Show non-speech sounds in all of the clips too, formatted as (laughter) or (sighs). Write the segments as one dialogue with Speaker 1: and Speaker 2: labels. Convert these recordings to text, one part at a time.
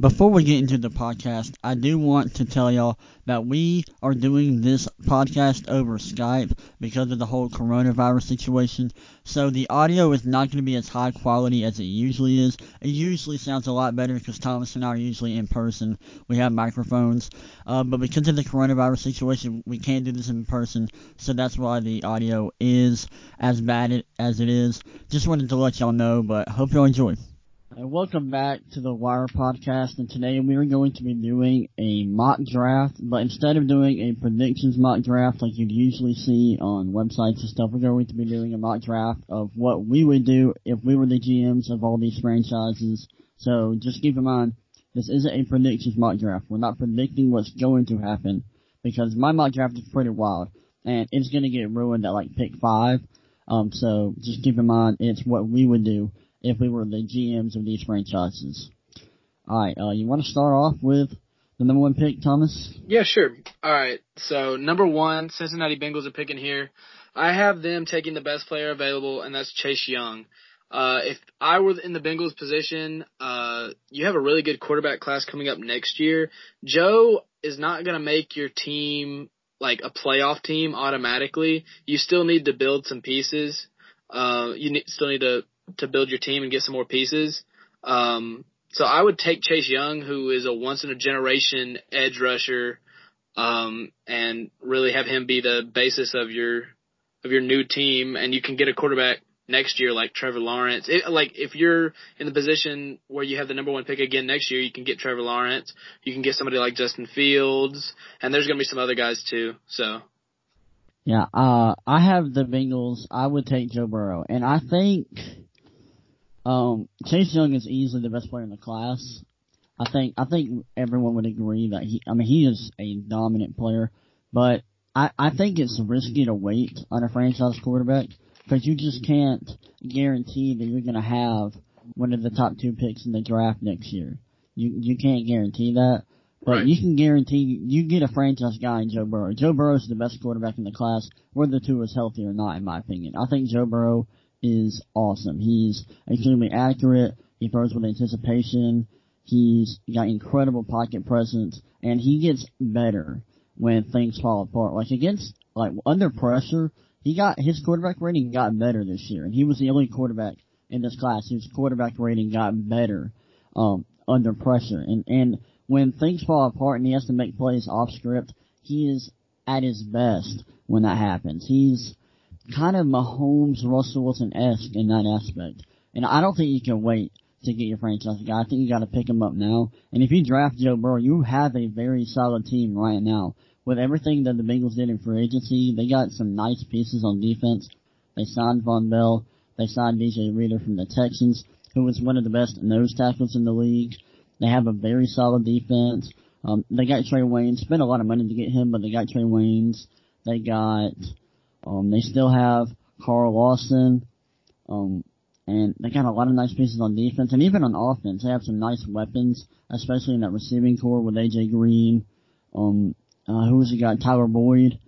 Speaker 1: before we get into the podcast, I do want to tell y'all that we are doing this podcast over Skype because of the whole coronavirus situation. So the audio is not going to be as high quality as it usually is. It usually sounds a lot better because Thomas and I are usually in person. We have microphones. Uh, but because of the coronavirus situation, we can't do this in person. So that's why the audio is as bad as it is. Just wanted to let y'all know, but hope y'all enjoy. And welcome back to the Wire Podcast. And today we are going to be doing a mock draft, but instead of doing a predictions mock draft like you'd usually see on websites and stuff, we're going to be doing a mock draft of what we would do if we were the GMs of all these franchises. So just keep in mind, this isn't a predictions mock draft. We're not predicting what's going to happen because my mock draft is pretty wild and it's going to get ruined at like pick five. Um, so just keep in mind, it's what we would do if we were the GMs of these franchises. Alright, uh, you want to start off with the number one pick, Thomas?
Speaker 2: Yeah, sure. Alright, so number one, Cincinnati Bengals are picking here. I have them taking the best player available, and that's Chase Young. Uh, if I were in the Bengals position, uh, you have a really good quarterback class coming up next year. Joe is not going to make your team like a playoff team automatically. You still need to build some pieces. Uh, you need, still need to to build your team and get some more pieces. Um, so I would take Chase Young, who is a once in a generation edge rusher, um, and really have him be the basis of your of your new team, and you can get a quarterback next year like Trevor Lawrence. It, like if you're in the position where you have the number one pick again next year, you can get Trevor Lawrence. You can get somebody like Justin Fields, and there's gonna be some other guys too. So.
Speaker 1: Yeah, uh, I have the Bengals. I would take Joe Burrow, and I think um, Chase Young is easily the best player in the class. I think I think everyone would agree that he. I mean, he is a dominant player, but I I think it's risky to wait on a franchise quarterback because you just can't guarantee that you're going to have one of the top two picks in the draft next year. You you can't guarantee that, but right. you can guarantee you get a franchise guy in Joe Burrow. Joe Burrow is the best quarterback in the class, whether the two is healthy or not, in my opinion. I think Joe Burrow is awesome. He's extremely accurate. He throws with anticipation. He's got incredible pocket presence, and he gets better when things fall apart. Like against, like under pressure, he got his quarterback rating got better this year, and he was the only quarterback in this class whose quarterback rating got better um, under pressure. And and when things fall apart and he has to make plays off script, he is at his best when that happens. He's kind of Mahomes, Russell Wilson-esque in that aspect. And I don't think you can wait to get your franchise guy. I think you gotta pick him up now. And if you draft Joe Burrow, you have a very solid team right now. With everything that the Bengals did in free agency, they got some nice pieces on defense. They signed Vonn Bell. They signed DJ Reader from the Texans, who was one of the best nose tackles in the league. They have a very solid defense. Um, they got Trae Waynes. Spent a lot of money to get him, but they got Trae Waynes. They got um, they still have Carl Lawson, um, and they got a lot of nice pieces on defense, and even on offense, they have some nice weapons, especially in that receiving corps with AJ Green. Um, uh, who's he got? Tyler Boyd.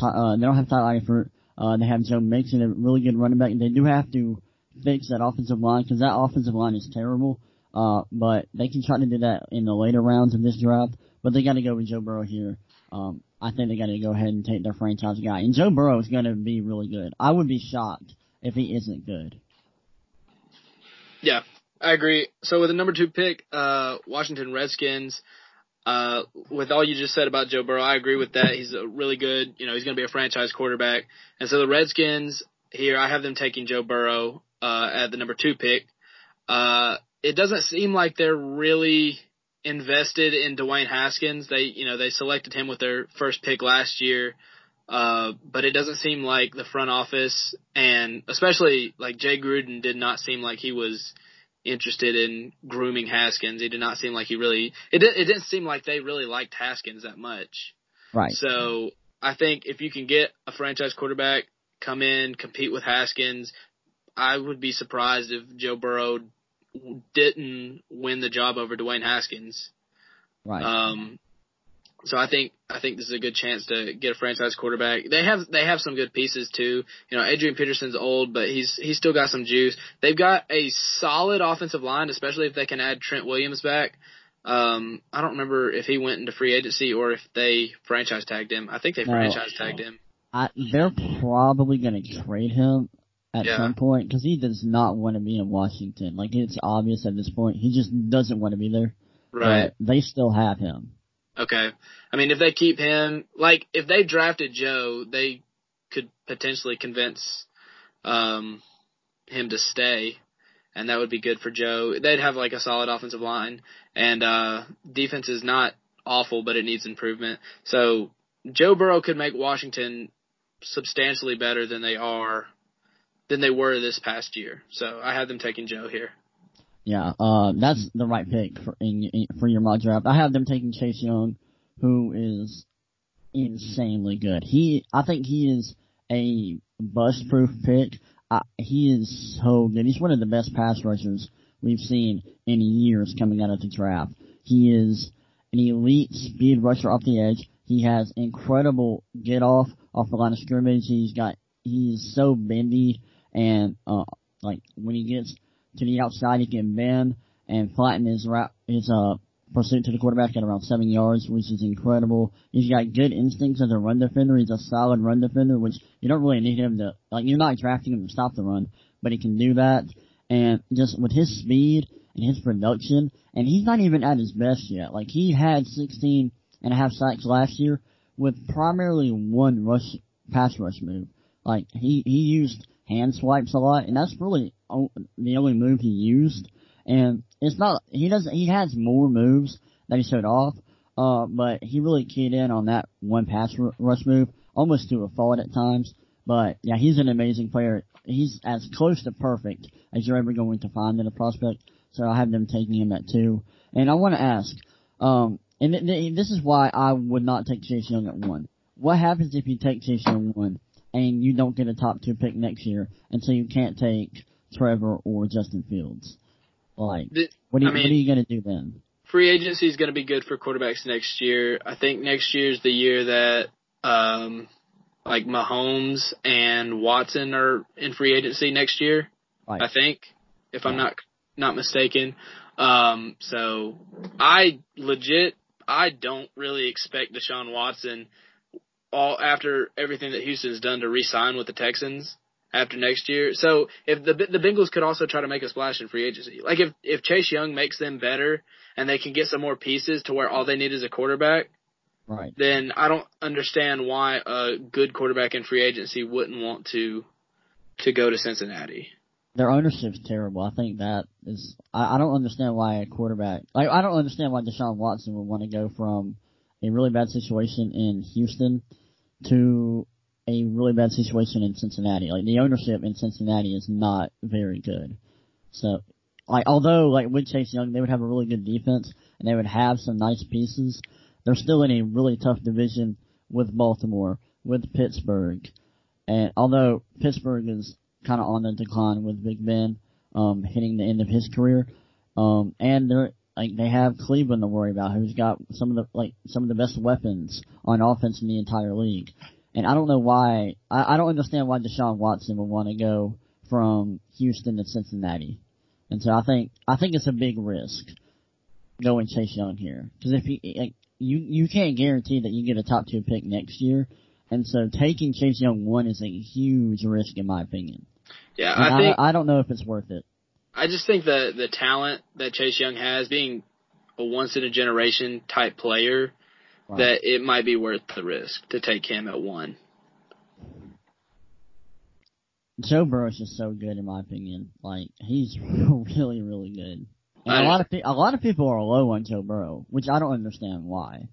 Speaker 1: Uh, they don't have Tyler Eifert. Uh, they have Joe Mixon, a really good running back. They do have to fix that offensive line because that offensive line is terrible. Uh, but they can try to do that in the later rounds of this draft. But they got to go with Joe Burrow here. Um, I think they got to go ahead and take their franchise guy. And Joe Burrow is going to be really good. I would be shocked if he isn't good.
Speaker 2: Yeah, I agree. So with the number two pick, uh, Washington Redskins, uh, with all you just said about Joe Burrow, I agree with that. He's a really good, you know, he's going to be a franchise quarterback. And so the Redskins here, I have them taking Joe Burrow, uh, at the number two pick. Uh, it doesn't seem like they're really invested in Dwayne Haskins. They, you know, they selected him with their first pick last year. Uh, but it doesn't seem like the front office and especially like Jay Gruden did not seem like he was interested in grooming Haskins. He did not seem like he really, it, it didn't seem like they really liked Haskins that much.
Speaker 1: Right.
Speaker 2: So I think if you can get a franchise quarterback, come in, compete with Haskins, I would be surprised if Joe Burrow didn't win the job over Dwayne Haskins.
Speaker 1: Right.
Speaker 2: Um, so I think I think this is a good chance to get a franchise quarterback. They have they have some good pieces too. You know, Adrian Peterson's old, but he's he's still got some juice. They've got a solid offensive line, especially if they can add Trent Williams back. Um, I don't remember if he went into free agency or if they franchise tagged him. I think they franchise tagged him.
Speaker 1: I, they're probably going to trade him at
Speaker 2: Yeah.
Speaker 1: some point because he does not want to be in Washington. Like it's obvious at this point, he just doesn't want to be there.
Speaker 2: Right.
Speaker 1: But they still have him.
Speaker 2: Okay. I mean, if they keep him, like if they drafted Joe, they could potentially convince um him to stay, and that would be good for Joe. They'd have like a solid offensive line, and uh defense is not awful, but it needs improvement. So Joe Burrow could make Washington substantially better than they are than they were this past year. So I had them taking Joe here.
Speaker 1: Yeah, uh, that's the right pick for in, in for your mock draft. I have them taking Chase Young, who is insanely good. He, I think he is a bust-proof pick. I, he is so good. He's one of the best pass rushers we've seen in years coming out of the draft. He is an elite speed rusher off the edge. He has incredible get off off the line of scrimmage. He's got he's so bendy and uh like when he gets to the outside he can bend and flatten his route his uh pursuit to the quarterback at around seven yards, which is incredible. He's got good instincts as a run defender. He's a solid run defender, which you don't really need him to like you're not drafting him to stop the run, but he can do that. And just with his speed and his production, and he's not even at his best yet. Like he had 16 and a half sacks last year with primarily one rush pass rush move. Like he he used hand swipes a lot, and that's really the only move he used. And it's not he doesn't he has more moves that he showed off, uh, but he really keyed in on that one pass rush move, almost to a fault at times. But yeah, he's an amazing player. He's as close to perfect as you're ever going to find in a prospect. So I have them taking him at two. And I want to ask, um, and th- th- this is why I would not take Chase Young at one. What happens if you take Chase Young one and you don't get a top two pick next year, and so you can't take Trevor or Justin Fields? Like,
Speaker 2: The-
Speaker 1: what, are you,
Speaker 2: I mean-
Speaker 1: what are you going to do then?
Speaker 2: free agency is going to be good for quarterbacks next year. I think next year is the year that um like Mahomes and Watson are in free agency next year.
Speaker 1: Right.
Speaker 2: I think if I'm not not mistaken. Um so I legit I don't really expect Deshaun Watson all after everything that Houston's done to re-sign with the Texans after next year. So if the the Bengals could also try to make a splash in free agency. Like if if Chase Young makes them better and they can get some more pieces to where all they need is a quarterback,
Speaker 1: Right.
Speaker 2: then I don't understand why a good quarterback in free agency wouldn't want to to go to Cincinnati.
Speaker 1: Their ownership's terrible. I think that is. I, I don't understand why a quarterback. Like I don't understand why Deshaun Watson would want to go from a really bad situation in Houston to a really bad situation in Cincinnati. Like the ownership in Cincinnati is not very good. So, like although like with Chase Young, they would have a really good defense and they would have some nice pieces. They're still in a really tough division with Baltimore, with Pittsburgh, and although Pittsburgh is kind of on the decline with Big Ben um, hitting the end of his career, um, and they're like they have Cleveland to worry about, who's got some of the like some of the best weapons on offense in the entire league. And I don't know why I, I don't understand why Deshaun Watson would want to go from Houston to Cincinnati. And so I think I think it's a big risk going Chase Young here because if he like, you you can't guarantee that you get a top two pick next year, and so taking Chase Young one is a huge risk in my opinion.
Speaker 2: Yeah,
Speaker 1: And
Speaker 2: I think
Speaker 1: I, don't know if it's worth it.
Speaker 2: I just think the the talent that Chase Young has, being a once in a generation type player,
Speaker 1: Right.
Speaker 2: that it might be worth the risk to take him at one.
Speaker 1: Joe Burrow's just so good in my opinion. Like he's (laughs) really really good. And a lot of pe- a lot of people are low on Joe Burrow, which I don't understand why.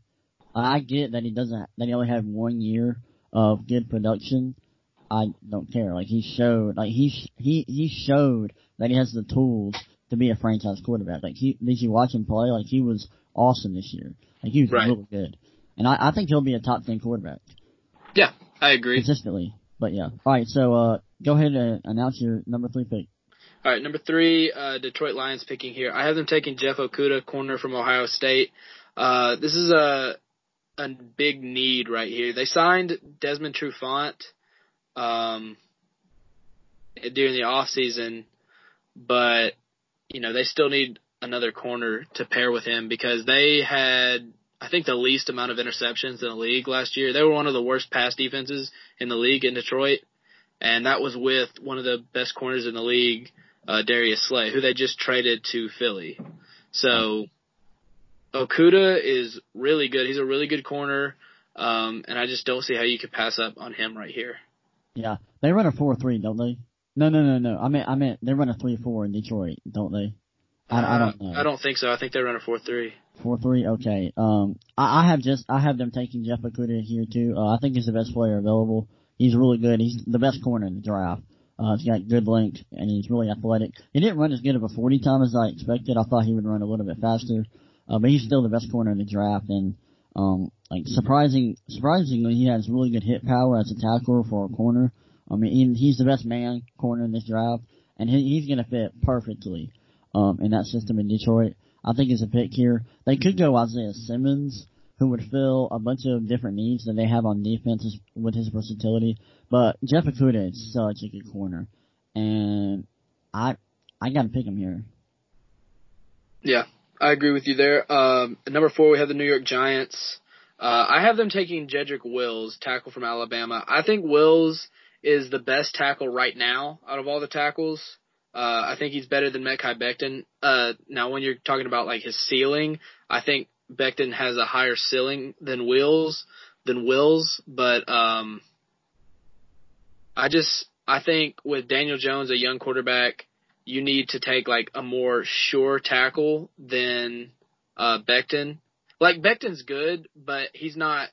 Speaker 1: I get that he doesn't that he only had one year of good production. I don't care. Like he showed, like he sh- he he showed that he has the tools to be a franchise quarterback. Like he did you watch him play? Like he was awesome this year. Like he was
Speaker 2: Right.
Speaker 1: really good, and I, I think he'll be a top ten quarterback
Speaker 2: Yeah, I agree.
Speaker 1: consistently. But yeah, all right. So uh, go ahead and announce your number three pick.
Speaker 2: All right, number three, uh, Detroit Lions picking here. I have them taking Jeff Okudah, corner from Ohio State. Uh, this is a a big need right here. They signed Desmond Trufant um, during the off season, but you know they still need another corner to pair with him because they had I think the least amount of interceptions in the league last year. They were one of the worst pass defenses in the league in Detroit, and that was with one of the best corners in the league, uh, Darius Slay, who they just traded to Philly. So Okudah is really good. He's a really good corner, um, and I just don't see how you could pass up on him right here.
Speaker 1: Yeah, they run a four three, don't they? No, no, no, no. I mean, I meant they run a three four in Detroit, don't they? I, I don't know.
Speaker 2: I don't think so. I think they run a four three.
Speaker 1: Four three. Okay. Um, I, I have just I have them taking Jeff Okudah here too. Uh, I think he's the best player available. He's really good. He's the best corner in the draft. Uh, he's got good length and he's really athletic. He didn't run as good of a 40 time as I expected. I thought he would run a little bit faster. Uh, but he's still the best corner in the draft and, um, like surprising, surprisingly, he has really good hit power as a tackler for a corner. I mean, he's the best man corner in this draft and he, he's gonna fit perfectly, um, in that system in Detroit. I think is a pick here. They could go Isaiah Simmons, who would fill a bunch of different needs that they have on defense with his versatility. But Jeff Okudah is such a good corner, and I I gotta pick him here.
Speaker 2: Yeah, I agree with you there. Um, number four, we have the New York Giants. Uh, I have them taking Jedrick Wills, tackle from Alabama. I think Wills is the best tackle right now out of all the tackles. Uh, I think he's better than Mekhi Becton. Uh, now when you're talking about like his ceiling, I think Becton has a higher ceiling than Wills, than Wills, but, um, I just, I think with Daniel Jones, a young quarterback, you need to take like a more sure tackle than, uh, Becton. Like Becton's good, but he's not,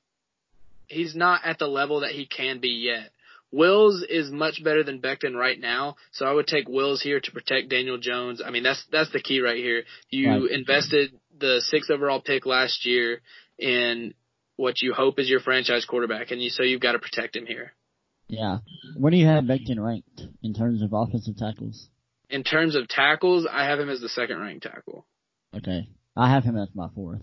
Speaker 2: he's not at the level that he can be yet. Wills is much better than Becton right now, so I would take Wills here to protect Daniel Jones. I mean, that's that's the key right here. You
Speaker 1: Right.
Speaker 2: invested the sixth overall pick last year in what you hope is your franchise quarterback, and you so you've got to protect him here.
Speaker 1: Yeah. Where do you have Becton ranked in terms of offensive tackles?
Speaker 2: In terms of tackles, I have him as the second ranked tackle.
Speaker 1: Okay. I have him as my fourth.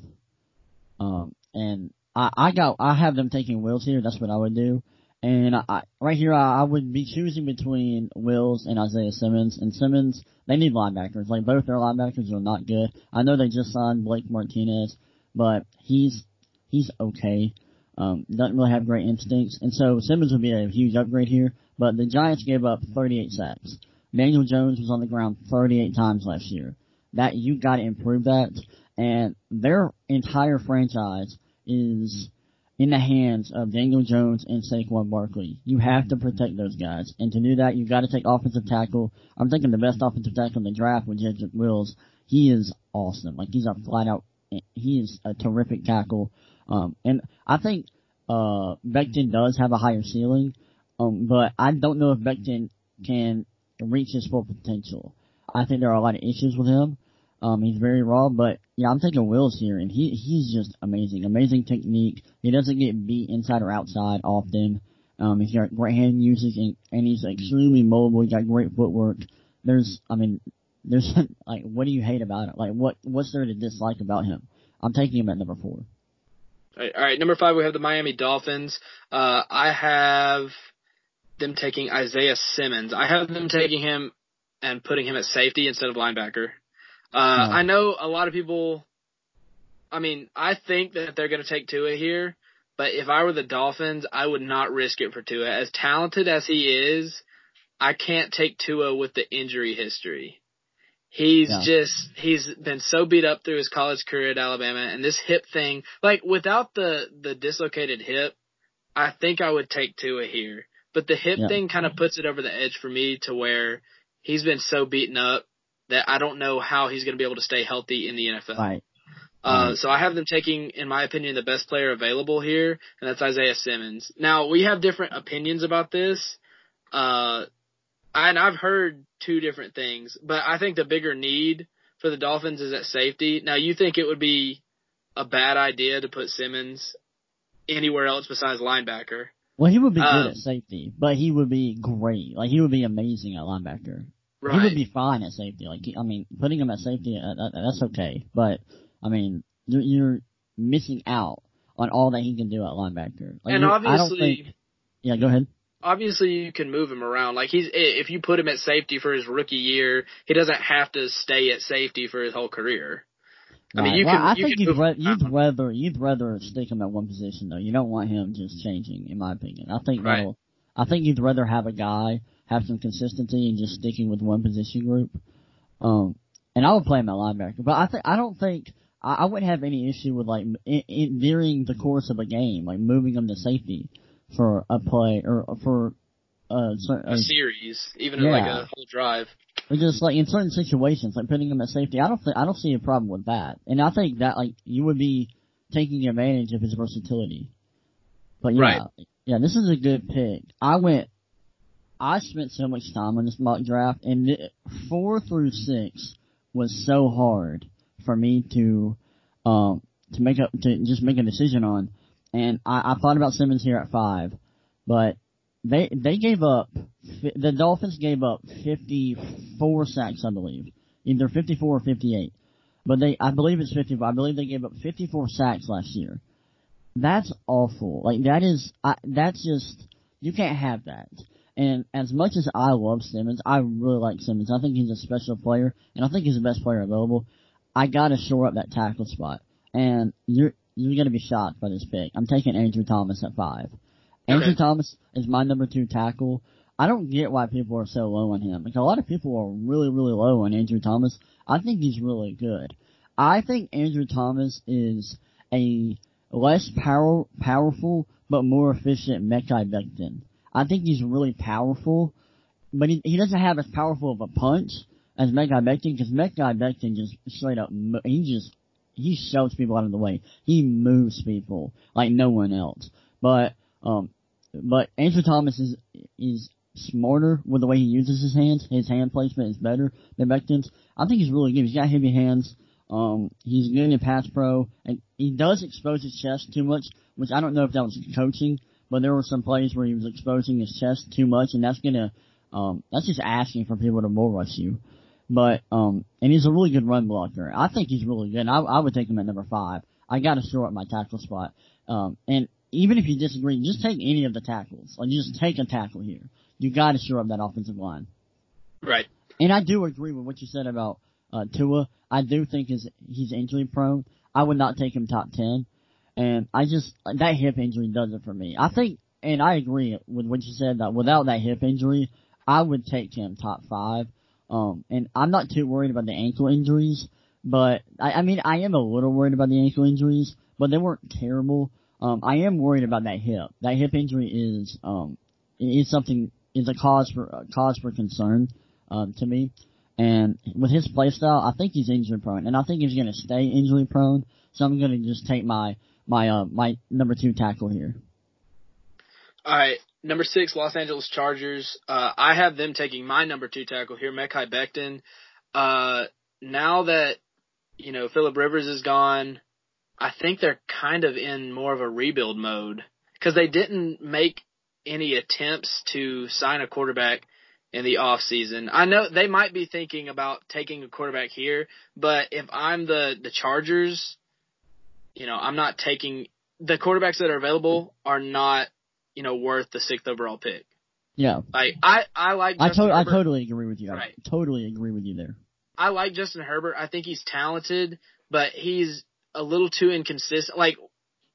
Speaker 1: Um, and I, I got, I have them taking Wills here. That's what I would do. And I, I right here, I, I would be choosing between Wills and Isaiah Simmons. And Simmons, they need linebackers. Like both their linebackers are not good. I know they just signed Blake Martinez, but he's, he's okay. Um, doesn't really have great instincts. And so Simmons would be a huge upgrade here. But the Giants gave up 38 sacks. Daniel Jones was on the ground 38 times last year. That, you gotta improve that. And their entire franchise is in the hands of Daniel Jones and Saquon Barkley. You have to protect those guys. And to do that, you've got to take offensive tackle. I'm thinking the best offensive tackle in the draft with Jedrick Wills. He is awesome. Like he's a flat out, he is a terrific tackle. Um, and I think, uh, Becton does have a higher ceiling. Um, but I don't know if Becton can reach his full potential. I think there are a lot of issues with him. Um, he's very raw, but yeah, I'm taking Wills here, and he he's just amazing, amazing technique. He doesn't get beat inside or outside often. Um, he's got great hand usage, and, and he's extremely mobile. He's got great footwork. There's, I mean, there's (laughs) like, what do you hate about it? Like, what what's there to dislike about him? I'm taking him at number four.
Speaker 2: All right, all right, number five, we have the Miami Dolphins. Uh, I have them taking Isaiah Simmons. I have them taking him and putting him at safety instead of linebacker. Uh,
Speaker 1: Hmm.
Speaker 2: I know a lot of people. I mean, I think that they're going to take Tua here, but if I were the Dolphins, I would not risk it for Tua. As talented as he is, I can't take Tua with the injury history. He's
Speaker 1: Yeah.
Speaker 2: just he's been so beat up through his college career at Alabama, and this hip thing, like without the the dislocated hip, I think I would take Tua here. But the hip
Speaker 1: Yeah.
Speaker 2: thing kind of puts it over the edge for me to where he's been so beaten up that I don't know how he's going to be able to stay healthy in the NFL.
Speaker 1: Right.
Speaker 2: Uh,
Speaker 1: Right.
Speaker 2: so I have them taking, in my opinion, the best player available here, and that's Isaiah Simmons. Now we have different opinions about this, uh, and I've heard two different things, but I think the bigger need for the Dolphins is at safety. Now you think it would be a bad idea to put Simmons anywhere else besides linebacker?
Speaker 1: Well, he would be
Speaker 2: Um,
Speaker 1: good at safety, but he would be great. Like he would be amazing at linebacker. He would be fine at safety. Like I mean, putting him at safety, uh, that, that's okay. But I mean, you're, you're missing out on all that he can do at linebacker. Like,
Speaker 2: and
Speaker 1: you're- I don't
Speaker 2: obviously,
Speaker 1: think. Yeah, go ahead.
Speaker 2: obviously you can move him around. Like he's if you put him at safety for his rookie year, he doesn't have to stay at safety for his whole career. I mean, you
Speaker 1: well,
Speaker 2: can.
Speaker 1: I
Speaker 2: you
Speaker 1: think you'd,
Speaker 2: him
Speaker 1: you'd rather you'd rather stick him at one position though. You don't want him just changing, in my opinion. I think
Speaker 2: Right.
Speaker 1: that'll. I think you'd rather have a guy have some consistency and just sticking with one position group. Um, and I would play him at linebacker, but I think I don't think I, I wouldn't have any issue with like in, in, during the course of a game, like moving him to safety for a play or for uh, cer-
Speaker 2: a series, even in like a whole drive.
Speaker 1: Just like in certain situations, like putting him at safety, I don't think I don't see a problem with that. And I think that like you would be taking advantage of his versatility. But yeah,
Speaker 2: Right.
Speaker 1: yeah, this is a good pick. I went, I spent so much time on this mock draft, and it, four through six was so hard for me to, um, to make up to just make a decision on. And I, I thought about Simmons here at five, but they they gave up the Dolphins gave up 54 sacks, I believe, either 54 or 58. But they, I believe it's 54. I believe they gave up 54 sacks last year. That's awful. Like that is, I, that's just you can't have that. And as much as I love Simmons, I really like Simmons. I think he's a special player, and I think he's the best player available. I gotta shore up that tackle spot, and you're you're gonna be shocked by this pick. I'm taking Andrew Thomas at five. Andrew. Thomas is my number two tackle. I don't get why people are so low on him. Like a lot of people are really, really low on Andrew Thomas. I think he's really good. I think Andrew Thomas is a less power, powerful but more efficient Mekhi Becton. I think he's really powerful, but he, he doesn't have as powerful of a punch as Mekhi Becton because Mekhi Becton just straight up, he just, he shoves people out of the way. He moves people like no one else. But, um, but Andrew Thomas is, is smarter with the way he uses his hands. His hand placement is better than Becton's. I think he's really good. He's got heavy hands. Um, he's good in pass pro, and he does expose his chest too much, which I don't know if that was coaching, but there were some plays where he was exposing his chest too much, and that's gonna, um, that's just asking for people to bull rush you. But, um, and he's a really good run blocker. I think he's really good. I, I would take him at number five. I gotta shore up my tackle spot. Um, and even if you disagree, just take any of the tackles. Like, just take a tackle here. You gotta shore up that offensive line.
Speaker 2: Right.
Speaker 1: And I do agree with what you said about uh, Tua. I do think is he's injury prone. I would not take him top ten, and I just that hip injury does it for me. I think, and I agree with what you said that without that hip injury, I would take him top five. Um, and I'm not too worried about the ankle injuries, but I, I mean I am a little worried about the ankle injuries, but they weren't terrible. Um, I am worried about that hip. That hip injury is um is something is a cause for a cause for concern um, to me. And with his play style, I think he's injury prone, and I think he's going to stay injury prone. So I'm going to just take my my uh my number two tackle here.
Speaker 2: All right. Number six, Los Angeles Chargers. Uh, I have them taking my number two tackle here, Mekhi Becton. Uh, now that, you know, Philip Rivers is gone, I think they're kind of in more of a rebuild mode because they didn't make any attempts to sign a quarterback in the off season. I know they might be thinking about taking a quarterback here, but if I'm the, the Chargers, you know, I'm not taking the quarterbacks that are available are not you know, worth the sixth overall pick.
Speaker 1: Yeah,
Speaker 2: Like I, I like
Speaker 1: I, to- I totally agree with you.
Speaker 2: Right.
Speaker 1: I totally agree with you there.
Speaker 2: I like Justin Herbert. I think he's talented, but he's a little too inconsistent. Like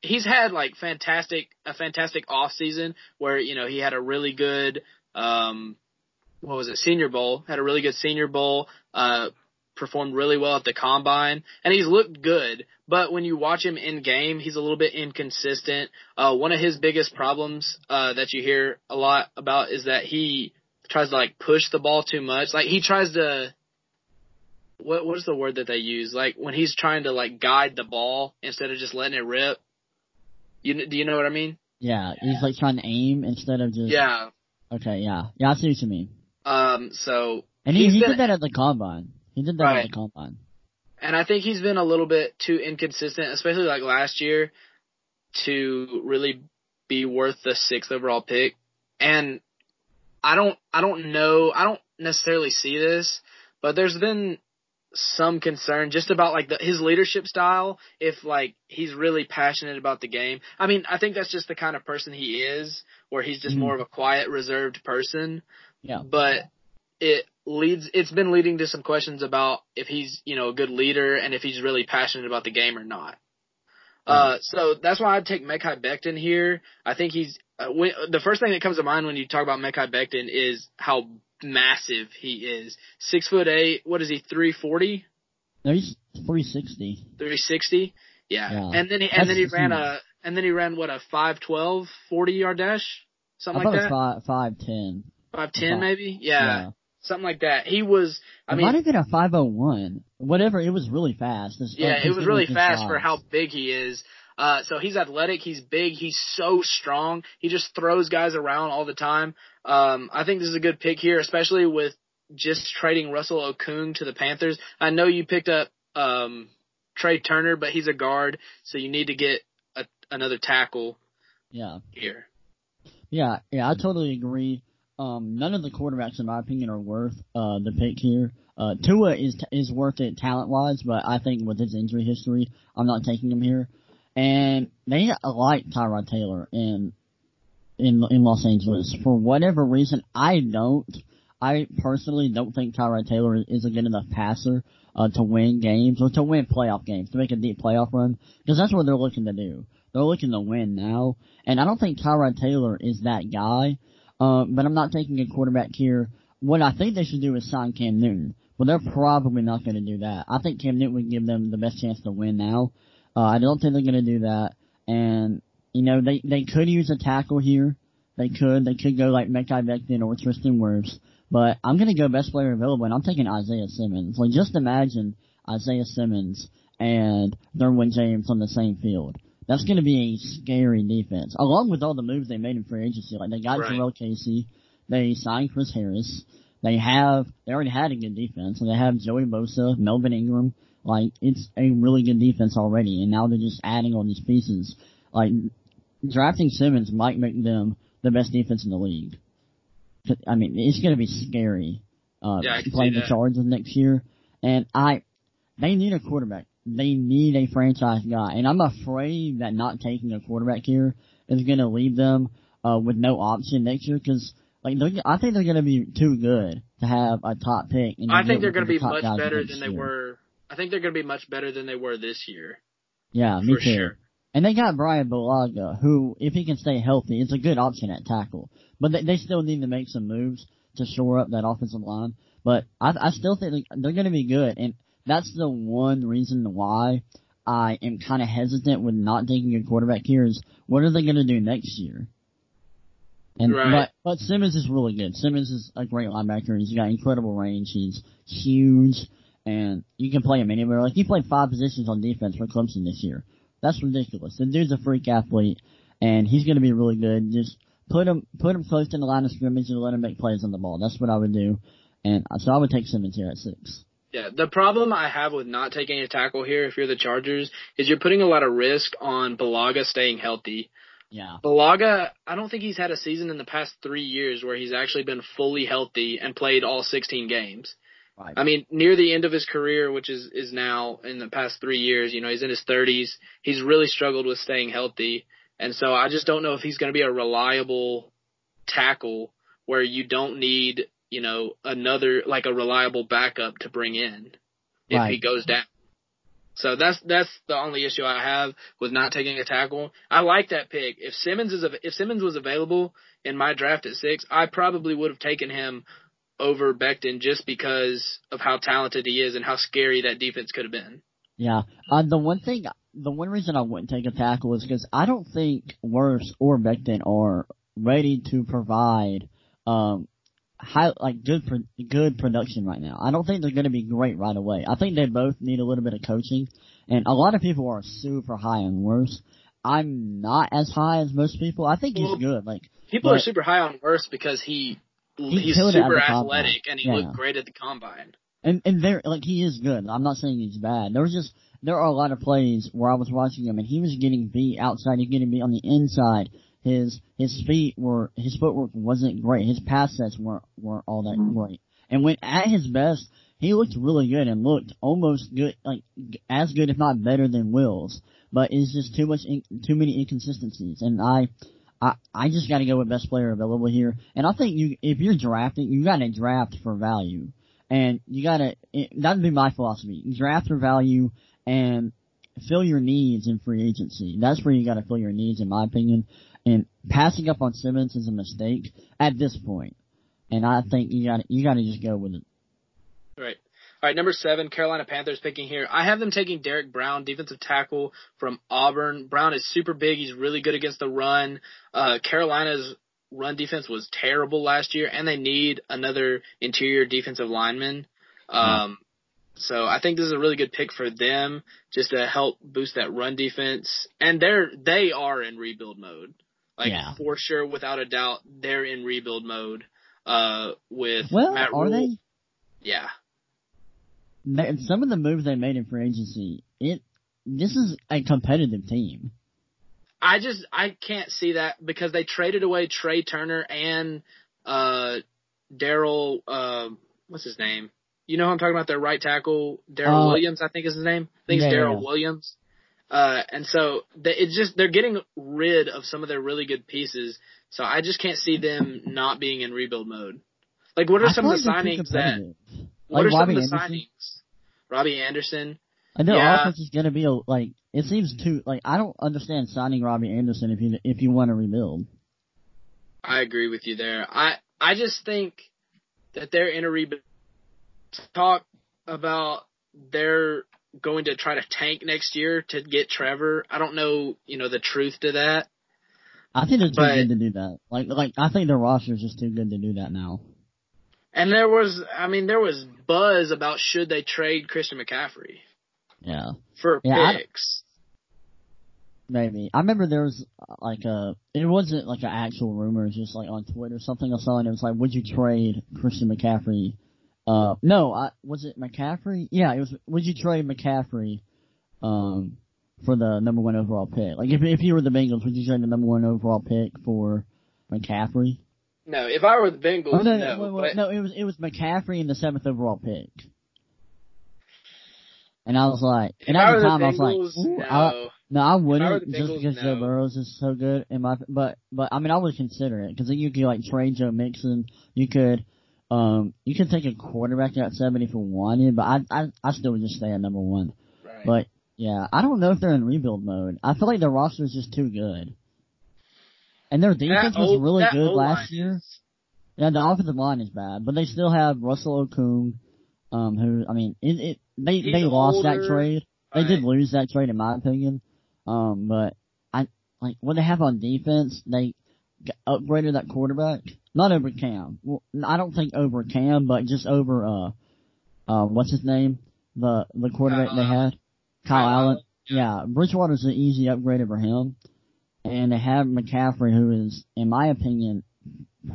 Speaker 2: he's had like fantastic a fantastic off season where you know he had a really good um what was it? Senior Bowl. Had a really good Senior Bowl uh performed really well at the combine and he's looked good. But when you watch him in game he's a little bit inconsistent. Uh one of his biggest problems uh that you hear a lot about is that he tries to like push the ball too much. Like he tries to what what is the word that they use? Like when he's trying to like guide the ball instead of just letting it rip. You do you know what I mean?
Speaker 1: Yeah, he's like trying to aim instead of just.
Speaker 2: Yeah.
Speaker 1: Okay, yeah, yeah, I see what you mean.
Speaker 2: Um. So
Speaker 1: And he, he
Speaker 2: been-
Speaker 1: did that at the combine. He did that
Speaker 2: Right.
Speaker 1: at the combine.
Speaker 2: and I think he's been a little bit too inconsistent, especially like last year, to really be worth the sixth overall pick. And I don't I don't know I don't necessarily see this, but there's been some concern just about like the, his leadership style if like he's really passionate about the game. I mean, I think that's just the kind of person he is where he's just
Speaker 1: Mhm.
Speaker 2: more of a quiet, reserved person.
Speaker 1: Yeah.
Speaker 2: But it leads, it's been leading to some questions about if he's, you know, a good leader and if he's really passionate about the game or not. Uh, so that's why I'd take Mekhi Becton here. I think he's, uh, when, the first thing that comes to mind when you talk about Mekhi Becton is how massive he is. Six foot eight, what is he, 340?
Speaker 1: No, he's 360.
Speaker 2: 360? Yeah.
Speaker 1: Yeah.
Speaker 2: And then he, and then he
Speaker 1: That's
Speaker 2: ran a, and then he ran what, a 512, 40 yard dash? Something like that?
Speaker 1: five five ten.
Speaker 2: Five ten maybe? Yeah, Something like that. He was, I
Speaker 1: it
Speaker 2: mean,
Speaker 1: might have been a five oh one. Whatever. It was really fast. It's-
Speaker 2: Yeah, it was really fast for how big he is. Uh, so he's athletic, he's big, he's so strong. He just throws guys around all the time. Um, I think this is a good pick here, especially with just trading Russell Okung to the Panthers. I know you picked up um, Trai Turner, but he's a guard, so you need to get a, another tackle
Speaker 1: Yeah.
Speaker 2: here.
Speaker 1: Yeah, yeah, I totally agree. Um, none of the quarterbacks, in my opinion, are worth uh the pick here. Uh, Tua is is worth it talent wise, but I think with his injury history, I'm not taking him here. And they like Tyrod Taylor in in in Los Angeles for whatever reason. I don't. I personally don't think Tyrod Taylor is a good enough passer uh, to win games or to win playoff games to make a deep playoff run because that's what they're looking to do. They're looking to win now, and I don't think Tyrod Taylor is that guy. Uh, but I'm not taking a quarterback here. What I think they should do is sign Cam Newton, but they're probably not going to do that. I think Cam Newton would give them the best chance to win now. Uh, I don't think they're going to do that, and you know they they could use a tackle here. They could they could go like Mekhi Becton or Tristan Wirfs, but I'm going to go best player available, and I'm taking Isaiah Simmons. Like just imagine Isaiah Simmons and Derwin James on the same field. That's going to be a scary defense, along with all the moves they made in free agency. Like they got
Speaker 2: Right.
Speaker 1: Jurrell Casey, they signed Chris Harris, they have they already had a good defense, and they have Joey Bosa, Melvin Ingram. Like it's a really good defense already, and now they're just adding all these pieces. Like drafting Simmons might make them the best defense in the league. I mean, it's going to be scary uh,
Speaker 2: Yeah,
Speaker 1: playing the. Chargers next year, and I they need a quarterback. They need a franchise guy, and I'm afraid that not taking a quarterback here is going to leave them uh, with no option next year because. Like I think they're going to be too good to have a top pick. And
Speaker 2: I think they're going to be much better than they
Speaker 1: year.
Speaker 2: were. I think they're going to be much better than they were this year.
Speaker 1: Yeah, me
Speaker 2: for
Speaker 1: too.
Speaker 2: sure.
Speaker 1: And they got Bryan Bulaga, who, if he can stay healthy, is a good option at tackle. But they, they still need to make some moves to shore up that offensive line. But I, I still think they- they're going to be good, and that's the one reason why I am kind of hesitant with not taking a quarterback here. Is what are they going to do next year? And
Speaker 2: Right.
Speaker 1: but but Simmons is really good. Simmons is a great linebacker. He's got incredible range. He's huge, and you can play him anywhere. Like he played five positions on defense for Clemson this year. That's ridiculous. The dude's a freak athlete, and he's going to be really good. Just put him put him close to the line of scrimmage and let him make plays on the ball. That's what I would do. And uh, so I would take Simmons here at six.
Speaker 2: Yeah, the problem I have with not taking a tackle here, if you're the Chargers, is you're putting a lot of risk on Bulaga staying healthy.
Speaker 1: Yeah.
Speaker 2: Bulaga, I don't think he's had a season in the past three years where he's actually been fully healthy and played all 16 games.
Speaker 1: Right.
Speaker 2: I mean, near the end of his career, which is is now in the past three years, you know, he's in his 30s. He's really struggled with staying healthy, and so I just don't know if he's going to be a reliable tackle where you don't need, you know, another like a reliable backup to bring in if he goes down. So that's that's the only issue I have with not taking a tackle. I like that pick. If Simmons is if Simmons was available in my draft at six, I probably would have taken him over Becton just because of how talented he is and how scary that defense could have been.
Speaker 1: Yeah. Uh, the one thing, the one reason I wouldn't take a tackle is because I don't think Wirfs or Becton are ready to provide, um, high, like good, pro- good production right now. I don't think they're going to be great right away. I think they both need a little bit of coaching, and a lot of people are super high on Wirfs. I'm not as high as most people. I think he's
Speaker 2: Well,
Speaker 1: good. Like,
Speaker 2: People are super high on Wirfs because he,
Speaker 1: He
Speaker 2: he's
Speaker 1: killed it at
Speaker 2: super
Speaker 1: the combine.
Speaker 2: athletic and he
Speaker 1: Yeah.
Speaker 2: looked great at the combine.
Speaker 1: And and there like he is good. I'm not saying he's bad. There was just there are a lot of plays where I was watching him and he was getting beat outside, he was getting beat on the inside. His his feet were his footwork wasn't great. His pass sets weren't weren't all that mm-hmm. great. And when at his best, he looked really good and looked almost good, like as good if not better than Wills. But it's just too much, in, too many inconsistencies. And I I I just got to go with best player available here, and I think you if you're drafting, you got to draft for value, and you got to that'd be my philosophy: draft for value and fill your needs in free agency. That's where you got to fill your needs, in my opinion. And passing up on Simmons is a mistake at this point, and I think you got you got to just go with it.
Speaker 2: Right. All right, number seven, Carolina Panthers picking here. I have them taking Derrick Brown, defensive tackle from Auburn. Brown is super big. He's really good against the run. Uh, Carolina's run defense was terrible last year, and they need another interior defensive lineman. Um, so I think this is a really good pick for them, just to help boost that run defense. And they're they are in rebuild mode, like
Speaker 1: Yeah.
Speaker 2: for sure, without a doubt, they're in rebuild mode. Uh, with
Speaker 1: Well,
Speaker 2: Matt
Speaker 1: are
Speaker 2: Rhule.
Speaker 1: they?
Speaker 2: Yeah.
Speaker 1: Some of the moves they made in free agency, it this is a competitive team.
Speaker 2: I just I can't see that because they traded away Trai Turner and uh Daryl uh what's his name? You know who I'm talking about? Their right tackle, Daryl
Speaker 1: Uh,
Speaker 2: Williams, I think is his name. I think it's Daryl
Speaker 1: yeah.
Speaker 2: Williams. Uh and so they, it's just they're getting rid of some of their really good pieces. So I just can't see them not being in rebuild mode. Like what are
Speaker 1: I
Speaker 2: some of the
Speaker 1: like they're too
Speaker 2: signings that what
Speaker 1: Like
Speaker 2: are some of the
Speaker 1: Anderson?
Speaker 2: signings? Robbie Anderson.
Speaker 1: And their
Speaker 2: Yeah.
Speaker 1: offense is gonna be a, like it seems mm-hmm. too like I don't understand signing Robbie Anderson if you if you want to rebuild.
Speaker 2: I agree with you there. I I just think that they're in a rebuild. Talk about they're going to try to tank next year to get Trevor. I don't know, you know, the truth to that.
Speaker 1: I think they're too
Speaker 2: But-
Speaker 1: good to do that. Like like I think their roster is just too good to do that now.
Speaker 2: And there was, I mean, there was buzz about should they trade Christian McCaffrey
Speaker 1: Yeah,
Speaker 2: for
Speaker 1: Yeah, I-
Speaker 2: picks.
Speaker 1: maybe. I remember there was uh, like a it wasn't like an actual rumor. It was just like on Twitter or something I saw, and it was like, would you trade Christian McCaffrey? Uh, no, I, was it McCaffrey? Yeah, it was. Would you trade McCaffrey, um, for the number one overall pick? Like if if you were the Bengals, would you trade the number one overall pick for McCaffrey?
Speaker 2: No, if I were the Bengals,
Speaker 1: Oh, no,
Speaker 2: no.
Speaker 1: no, wait, wait,
Speaker 2: but
Speaker 1: no, it was it was McCaffrey in the seventh overall pick. And I was like,
Speaker 2: if
Speaker 1: and
Speaker 2: I
Speaker 1: at the time I was like, ooh,
Speaker 2: no.
Speaker 1: I, no, I wouldn't
Speaker 2: the
Speaker 1: just
Speaker 2: Bengals,
Speaker 1: because Joe
Speaker 2: no.
Speaker 1: Burrows is so good. In my, but but I mean, I would consider it because then you could like trade Joe Mixon. You could, um, you could take a quarterback at seven if you wanted, but I I I still would just stay at number one.
Speaker 2: right.
Speaker 1: But yeah, I don't know if they're in rebuild mode. I feel like their roster is just too good, and their defense
Speaker 2: That
Speaker 1: was
Speaker 2: O-
Speaker 1: really good last year.
Speaker 2: is-
Speaker 1: Yeah, the offensive line is bad, but they still have Russell Okung, um, who I mean, it, it they
Speaker 2: He's
Speaker 1: they lost that trade. They did lose that trade, in my opinion. Um, but I like what they have on defense. They upgraded that quarterback, not over Cam. Well, I don't think over Cam, but just over uh, uh, what's his name? The the quarterback
Speaker 2: Kyle
Speaker 1: they had, Kyle,
Speaker 2: Kyle
Speaker 1: Allen.
Speaker 2: Allen,
Speaker 1: Yeah, Bridgewater's an easy upgrade over him, and they have McCaffrey, who is, in my opinion,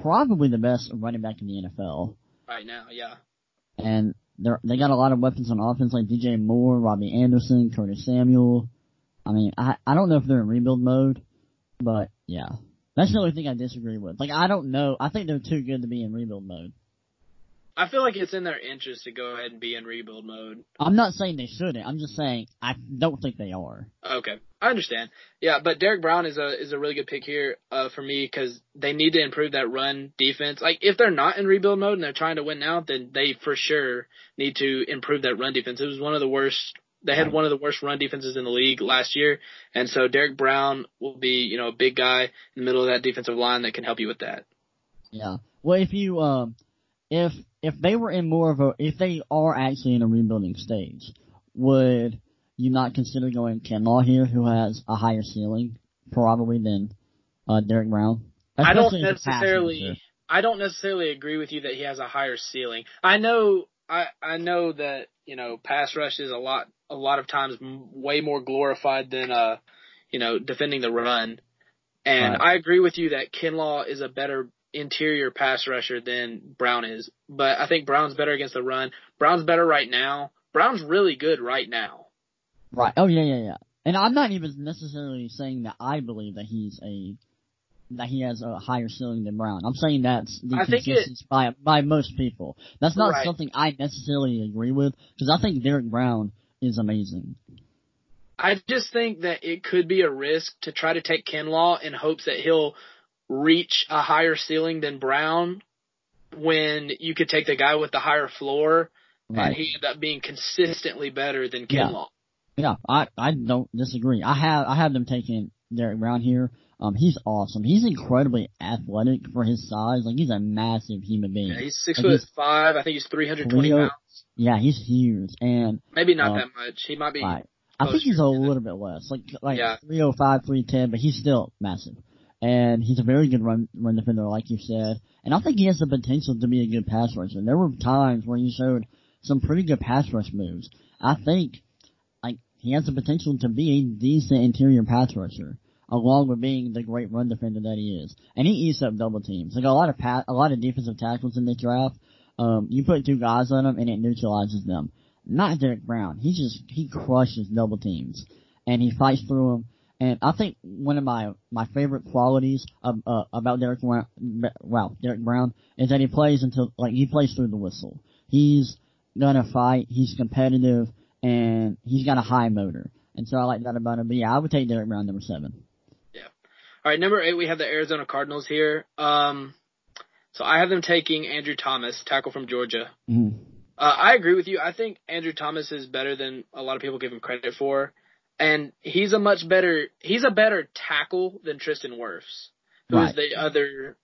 Speaker 1: probably the best running back in the NFL.
Speaker 2: Right now, yeah.
Speaker 1: And they they got a lot of weapons on offense like DJ Moore, Robbie Anderson, Curtis Samuel. I mean, I I don't know if they're in rebuild mode, but yeah, that's the only thing I disagree with. Like, I don't know. I think they're too good to be in rebuild mode.
Speaker 2: I feel like it's in their interest to go ahead and be in rebuild mode.
Speaker 1: I'm not saying they shouldn't. I'm just saying I don't think they are.
Speaker 2: Okay, I understand. Yeah, but Derrick Brown is a is a really good pick here uh, for me because they need to improve that run defense. Like if they're not in rebuild mode and they're trying to win now, then they for sure need to improve that run defense. It was one of the worst. They had one of the worst run defenses in the league last year, and so Derrick Brown will be you know a big guy in the middle of that defensive line that can help you with that.
Speaker 1: Yeah. Well, if you um, if if they were in more of a, if they are actually in a rebuilding stage, would you not consider going Kinlaw here, who has a higher ceiling probably than uh Derrick Brown?
Speaker 2: I don't
Speaker 1: Especially as a pass
Speaker 2: necessarily. I don't necessarily agree with you that he has a higher ceiling. I know. I I know that you know pass rush is a lot a lot of times way more glorified than uh you know defending the run. And
Speaker 1: Right.
Speaker 2: I agree with you that Kinlaw is a better interior pass rusher than Brown is. But I think Brown's better against the run. Brown's better right now. Brown's really good right now.
Speaker 1: Right. Oh yeah, yeah, yeah. And I'm not even necessarily saying that I believe that he's a that he has a higher ceiling than Brown. I'm saying that's the
Speaker 2: I think it-
Speaker 1: consensus by by most people. That's not
Speaker 2: Right.
Speaker 1: something I necessarily agree with because I think Derrick Brown is amazing.
Speaker 2: I just think that it could be a risk to try to take Kinlaw in hopes that he'll reach a higher ceiling than Brown when you could take the guy with the higher floor
Speaker 1: Right.
Speaker 2: and he ended up being consistently better than Kinlaw.
Speaker 1: Yeah, I I don't disagree. I have I have them taking Derrick Brown here. Um, he's awesome. He's incredibly athletic for his size. Like he's a massive human being.
Speaker 2: Yeah, he's six
Speaker 1: Like,
Speaker 2: foot
Speaker 1: he's-
Speaker 2: five. I think he's 320
Speaker 1: Leo-
Speaker 2: pounds.
Speaker 1: Yeah, he's huge, and
Speaker 2: Maybe not
Speaker 1: uh,
Speaker 2: that much. He might be.
Speaker 1: like I think he's a little bit less, like like
Speaker 2: Yeah.
Speaker 1: 305, 310, but he's still massive. And he's a very good run run defender, like you said. And I think he has the potential to be a good pass rusher. There were times where he showed some pretty good pass rush moves. I think he has the potential to be a decent interior pass rusher, along with being the great run defender that he is. And he eats up double teams. Like a lot of pa- a lot of defensive tackles in this draft. Um, you put two guys on him and it neutralizes them. Not Derrick Brown. He just he crushes double teams and he fights through them. And I think one of my my favorite qualities of, uh, about Derrick Brown, well, Derrick Brown is that he plays until like he plays through the whistle. He's gonna fight. He's competitive and he's got a high motor. And so I like that about him. But yeah, I would take Derrick Brown number seven. Yeah.
Speaker 2: All right, number eight, we have the Arizona Cardinals here. Um, so I have them taking Andrew Thomas, tackle from Georgia.
Speaker 1: Mm-hmm.
Speaker 2: Uh, I agree with you. I think Andrew Thomas is better than a lot of people give him credit for, and he's a much better he's a better tackle than Tristan Wirfs, who is
Speaker 1: Right.
Speaker 2: the other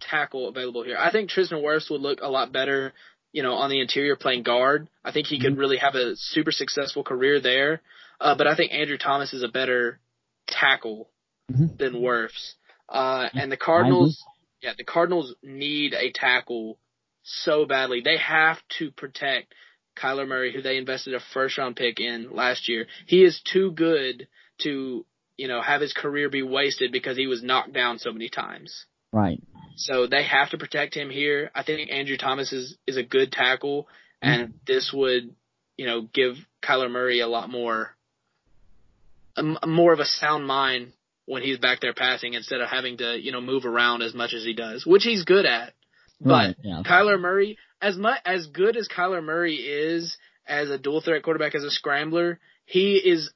Speaker 2: tackle available here. I think Tristan Wirfs would look a lot better, you know, on the interior playing guard. I think he could really have a super successful career there. Uh, but I think Andrew Thomas is a better tackle
Speaker 1: Mhm.
Speaker 2: than Wirfs. Uh, and the Cardinals, yeah, the Cardinals need a tackle so badly. They have to protect Kyler Murray, who they invested a first round pick in last year. He is too good to, you know, have his career be wasted because he was knocked down so many times.
Speaker 1: Right.
Speaker 2: So they have to protect him here. I think Andrew Thomas is, is a good tackle mm-hmm. and this would, you know, give Kyler Murray a lot more, a, more of a sound mind when he's back there passing instead of having to, you know, move around as much as he does, which he's good at.
Speaker 1: Right.
Speaker 2: But
Speaker 1: Yeah.
Speaker 2: Kyler Murray, as much as good as Kyler Murray is as a dual threat quarterback, as a scrambler, he is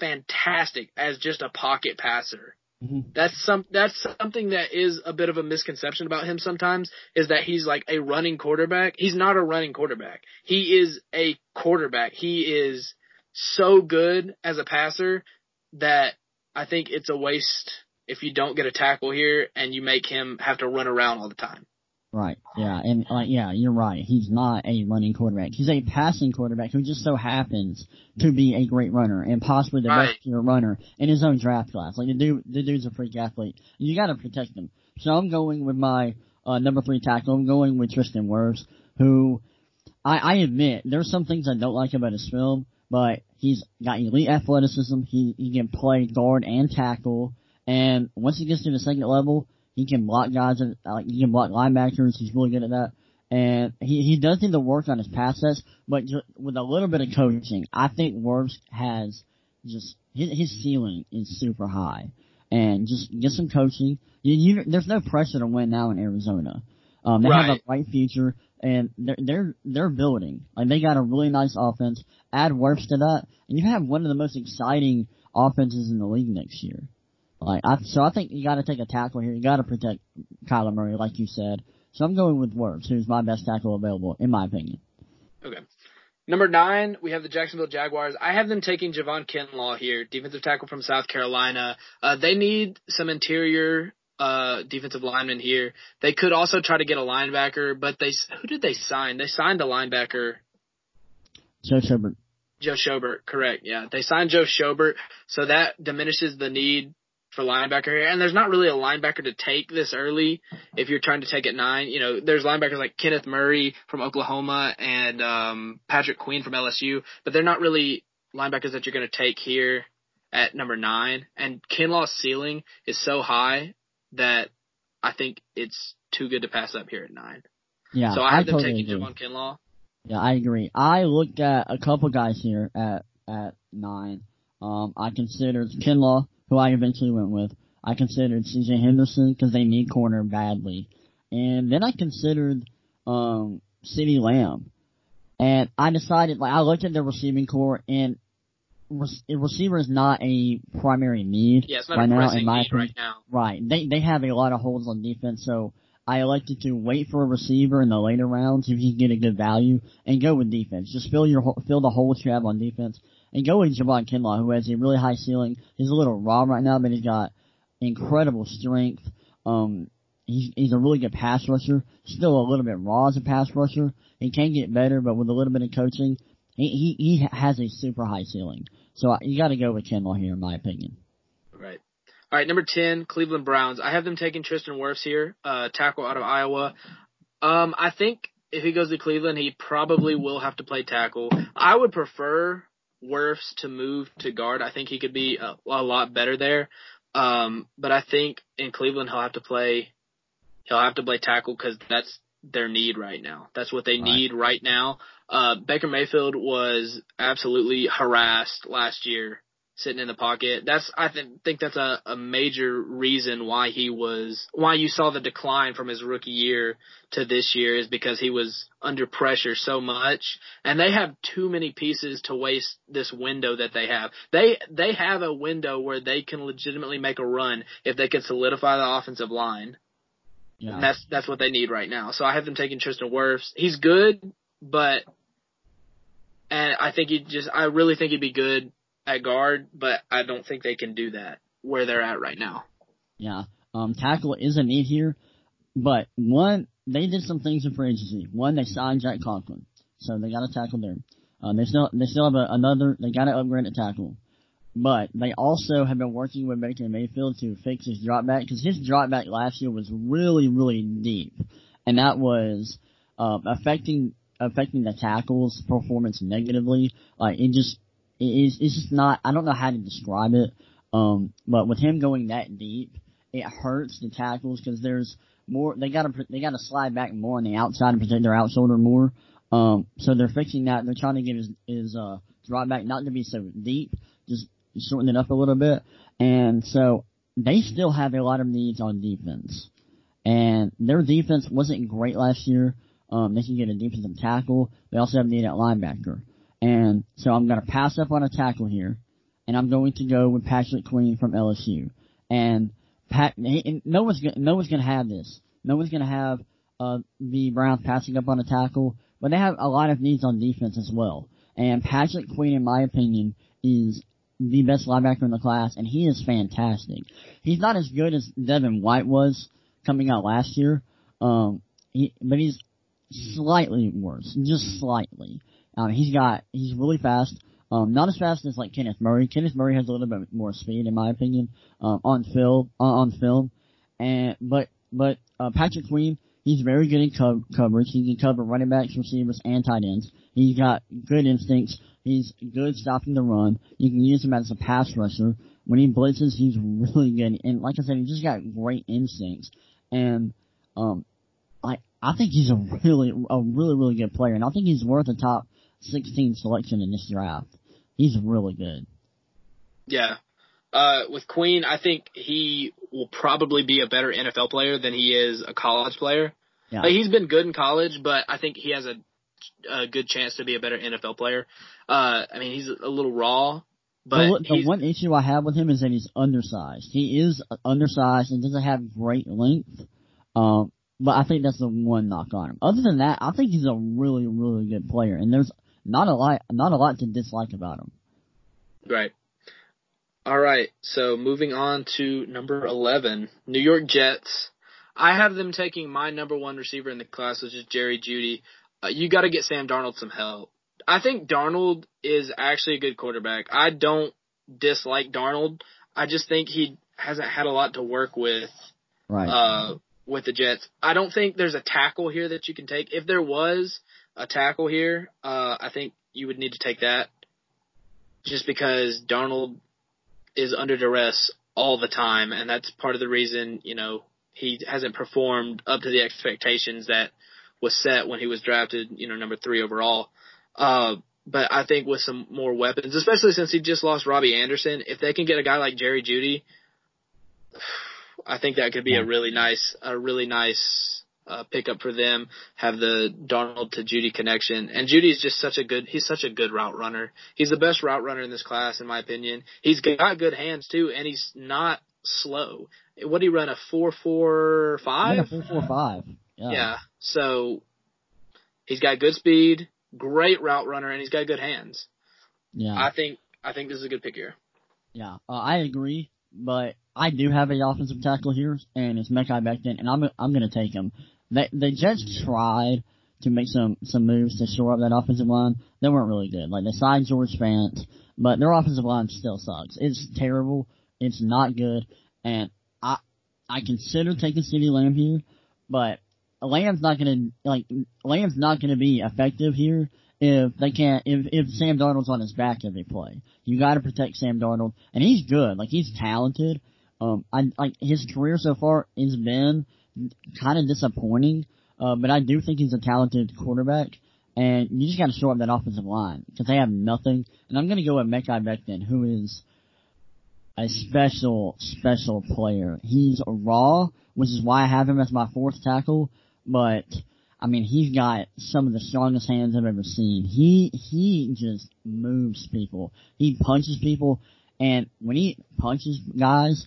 Speaker 2: fantastic as just a pocket passer.
Speaker 1: Mhm.
Speaker 2: That's some that's something that is a bit of a misconception about him sometimes is that he's like a running quarterback. He's not a running quarterback. He is a quarterback. He is so good as a passer that I think it's a waste if you don't get a tackle here and you make him have to run around all the time.
Speaker 1: Right. Yeah. And like, yeah, you're right. He's not a running quarterback. He's a passing quarterback who just so happens to be a great runner and possibly the
Speaker 2: Right.
Speaker 1: best pure runner in his own draft class. Like the dude, the dude's a freak athlete. You got to protect him. So I'm going with my uh, number three tackle. I'm going with Tristan Wirfs, who I, I admit there's some things I don't like about his film, but he's got elite athleticism. He he can play guard and tackle, and once he gets to the second level, he can block guys. and, Like he can block linebackers. He's really good at that. And he he does need to work on his pass sets, but ju- with a little bit of coaching, I think Wirfs has just his, his ceiling is super high. And just get some coaching. You, you, there's no pressure to win now in Arizona. Um, they have a bright future, and they're they're they're building. Like they got a really nice offense. Add Wirfs to that, and you have one of the most exciting offenses in the league next year. Like I, so I think you got to take a tackle here. You got to protect Kyler Murray, like you said. So I'm going with Wirfs, who's my best tackle available, in my opinion.
Speaker 2: Okay. Number nine, we have the Jacksonville Jaguars. I have them taking Javon Kinlaw here, defensive tackle from South Carolina. Uh, they need some interior uh, defensive lineman here. They could also try to get a linebacker, but they who did they sign? They signed a linebacker.
Speaker 1: Joe Schobert.
Speaker 2: Joe Schobert, correct. Yeah, they signed Joe Schobert, so that diminishes the need for linebacker here. And there's not really a linebacker to take this early if you're trying to take at nine. You know, there's linebackers like Kenneth Murray from Oklahoma and um, Patrick Queen from LSU, but they're not really linebackers that you're going to take here at number nine. And Kinlaw's ceiling is so high that I think it's too good to pass up here at nine.
Speaker 1: Yeah,
Speaker 2: so I have them
Speaker 1: totally
Speaker 2: taking
Speaker 1: agree.
Speaker 2: Javon Kinlaw.
Speaker 1: Yeah, I agree. I looked at a couple guys here at at nine. Um, I considered Kinlaw, who I eventually went with. I considered C.J. Henderson because they need corner badly, and then I considered um CeeDee Lamb, and I decided like I looked at the receiving corps and receiver is not a primary need
Speaker 2: yeah,
Speaker 1: right now. In my opinion,
Speaker 2: right now.
Speaker 1: right? They they have a lot of holes on defense, so I elected to wait for a receiver in the later rounds if you can get a good value and go with defense. Just fill your fill the holes you have on defense and go with Javon Kinlaw, who has a really high ceiling. He's a little raw right now, but he's got incredible strength. Um, he's he's a really good pass rusher. Still a little bit raw as a pass rusher. He can get better, but with a little bit of coaching, he he, he has a super high ceiling. So you got to go with Kinlaw here, in my opinion.
Speaker 2: Right. All right, number ten, Cleveland Browns. I have them taking Tristan Wirfs here, uh, tackle out of Iowa. Um, I think if he goes to Cleveland, he probably will have to play tackle. I would prefer Wirfs to move to guard. I think he could be a, a lot better there. Um, but I think in Cleveland he'll have to play he'll have to play tackle because that's their need right now. That's what they
Speaker 1: Right.
Speaker 2: need right now. Uh, Baker Mayfield was absolutely harassed last year sitting in the pocket. That's I th- think that's a, a major reason why he was why you saw the decline from his rookie year to this year is because he was under pressure so much and they have too many pieces to waste this window that they have. They they have a window where they can legitimately make a run if they can solidify the offensive line.
Speaker 1: Yeah.
Speaker 2: And that's that's what they need right now. So I have them taking Tristan Wirfs. He's good, but and I think he just I really think he'd be good at guard, but I don't think they can do that where they're at right now.
Speaker 1: Yeah. Um, tackle is a need here, but one, they did some things in free agency. One, they signed Jack Conklin, so they got a tackle there. Um, they still, they still have a, another, they got to upgrade at tackle. But they also have been working with Baker Mayfield to fix his drop back, because his drop back last year was really, really deep. And that was, um, affecting, affecting the tackle's performance negatively. Like, it just, it is, it's just not, I don't know how to describe it. Um, but with him going that deep, it hurts the tackles because there's more. They gotta they gotta slide back more on the outside and protect their out shoulder more. Um, so they're fixing that. They're trying to get his his uh drop back not to be so deep, just shorten it up a little bit. And so they still have a lot of needs on defense, and their defense wasn't great last year. Um, they can get a defensive tackle. They also have need at linebacker. And so I'm gonna pass up on a tackle here, and I'm going to go with Patrick Queen from LSU. And Pat, and no one's gonna, no one's gonna have this. No one's gonna have uh, the Browns passing up on a tackle, but they have a lot of needs on defense as well. And Patrick Queen, in my opinion, is the best linebacker in the class, and he is fantastic. He's not as good as Devin White was coming out last year, um, he, but he's slightly worse, just slightly. Um, he's got, he's really fast. Um, not as fast as like Kenneth Murray. Kenneth Murray has a little bit more speed, in my opinion, um, on film, uh, on film. And but but uh, Patrick Queen, he's very good in co- coverage. He can cover running backs, receivers, and tight ends. He's got good instincts. He's good stopping the run. You can use him as a pass rusher. When he blitzes, he's really good. And like I said, he just got great instincts. And um, I I think he's a really a really really good player, and I think he's worth a top 16 selection in this draft. He's really good.
Speaker 2: Yeah. Uh, with Queen, I think he will probably be a better NFL player than he is a college player.
Speaker 1: Yeah.
Speaker 2: Like, he's been good in college, but I think he has a, a good chance to be a better NFL player. Uh, I mean, he's a little raw, but
Speaker 1: the, the one issue I have with him is that he's undersized. He is undersized and doesn't have great length. Um, but I think that's the one knock on him. Other than that, I think he's a really, really good player, and there's not a lot, not a lot to dislike about him.
Speaker 2: Right. All right. So moving on to number 11, New York Jets. I have them taking my number one receiver in the class, which is Jerry Jeudy. Uh, you got to get Sam Darnold some help. I think Darnold is actually a good quarterback. I don't dislike Darnold. I just think he hasn't had a lot to work with
Speaker 1: Right.
Speaker 2: uh, with the Jets. I don't think there's a tackle here that you can take. If there was a tackle here, uh, I think you would need to take that just because Darnold is under duress all the time, and that's part of the reason, you know, he hasn't performed up to the expectations that was set when he was drafted, you know, number three overall. Uh, but I think with some more weapons, especially since he just lost Robbie Anderson, if they can get a guy like Jerry Jeudy, (sighs) I think that could be a really nice, a really nice, uh, pickup for them. Have the Darnold to Jeudy connection, and Jeudy is just such a good. He's such a good route runner. He's the best route runner in this class, in my opinion. He's got good hands too, and he's not slow. What do he run? A four four five?
Speaker 1: Yeah, four four five. Yeah.
Speaker 2: yeah. So he's got good speed, great route runner, and he's got good hands.
Speaker 1: Yeah.
Speaker 2: I think I think this is a good pick here.
Speaker 1: Yeah, uh, I agree, but I do have a offensive tackle here, and it's Mekhi Becton, and I'm I'm going to take him. They the Jets tried to make some some moves to shore up that offensive line. They weren't really good. Like they signed George Fant, but their offensive line still sucks. It's terrible. It's not good, and I I consider taking CeeDee Lamb here, but Lamb's not gonna like Lamb's not gonna be effective here if they can't if if Sam Darnold's on his back every play. You got to protect Sam Darnold, and he's good. Like he's talented. Um, I like his career so far has been kind of disappointing. Uh, but I do think he's a talented quarterback, and you just got to shore up that offensive line because they have nothing. And I'm gonna go with Mekhi Becton, who is a special, special player. He's raw, which is why I have him as my fourth tackle. But I mean, he's got some of the strongest hands I've ever seen. He he just moves people. He punches people, and when he punches guys,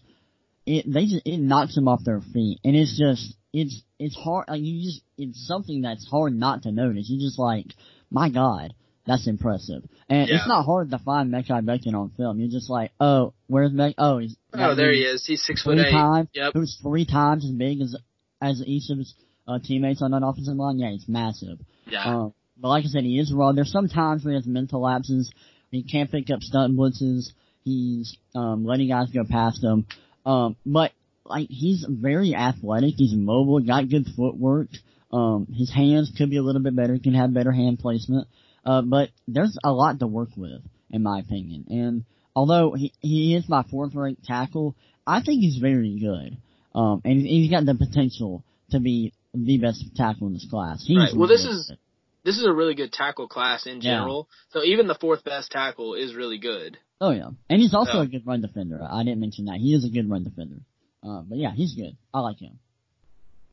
Speaker 1: it they just it knocks them off their feet, and it's just it's it's hard. Like you just it's something that's hard not to notice. You just like, my God, that's impressive. And
Speaker 2: Yeah.
Speaker 1: it's not hard to find Mekhi Becton on film. You're just like, oh, where's Mekhi? Oh, he's
Speaker 2: Oh, there he is. He's six foot eight.
Speaker 1: times.
Speaker 2: Yep.
Speaker 1: Who's three times as big as as each of his uh, teammates on that offensive line? Yeah, he's massive.
Speaker 2: Yeah.
Speaker 1: Um, but like I said, he is raw. There's some times where he has mental lapses. He can't pick up stunt blitzes. He's um, letting guys go past him. Um, but like he's very athletic. He's mobile. Got good footwork. Um, his hands could be a little bit better. Can have better hand placement. Uh, but there's a lot to work with, in my opinion. And although he he is my fourth ranked tackle, I think he's very good. Um, and he's got the potential to be the best tackle in this class. He's
Speaker 2: Right. Well, this is-
Speaker 1: good.
Speaker 2: This is a really good tackle class in general. Yeah. So even the fourth best tackle is really good.
Speaker 1: Oh yeah, and he's also
Speaker 2: So-
Speaker 1: a good run defender. I didn't mention that he is a good run defender. Uh, but yeah, he's good. I like him.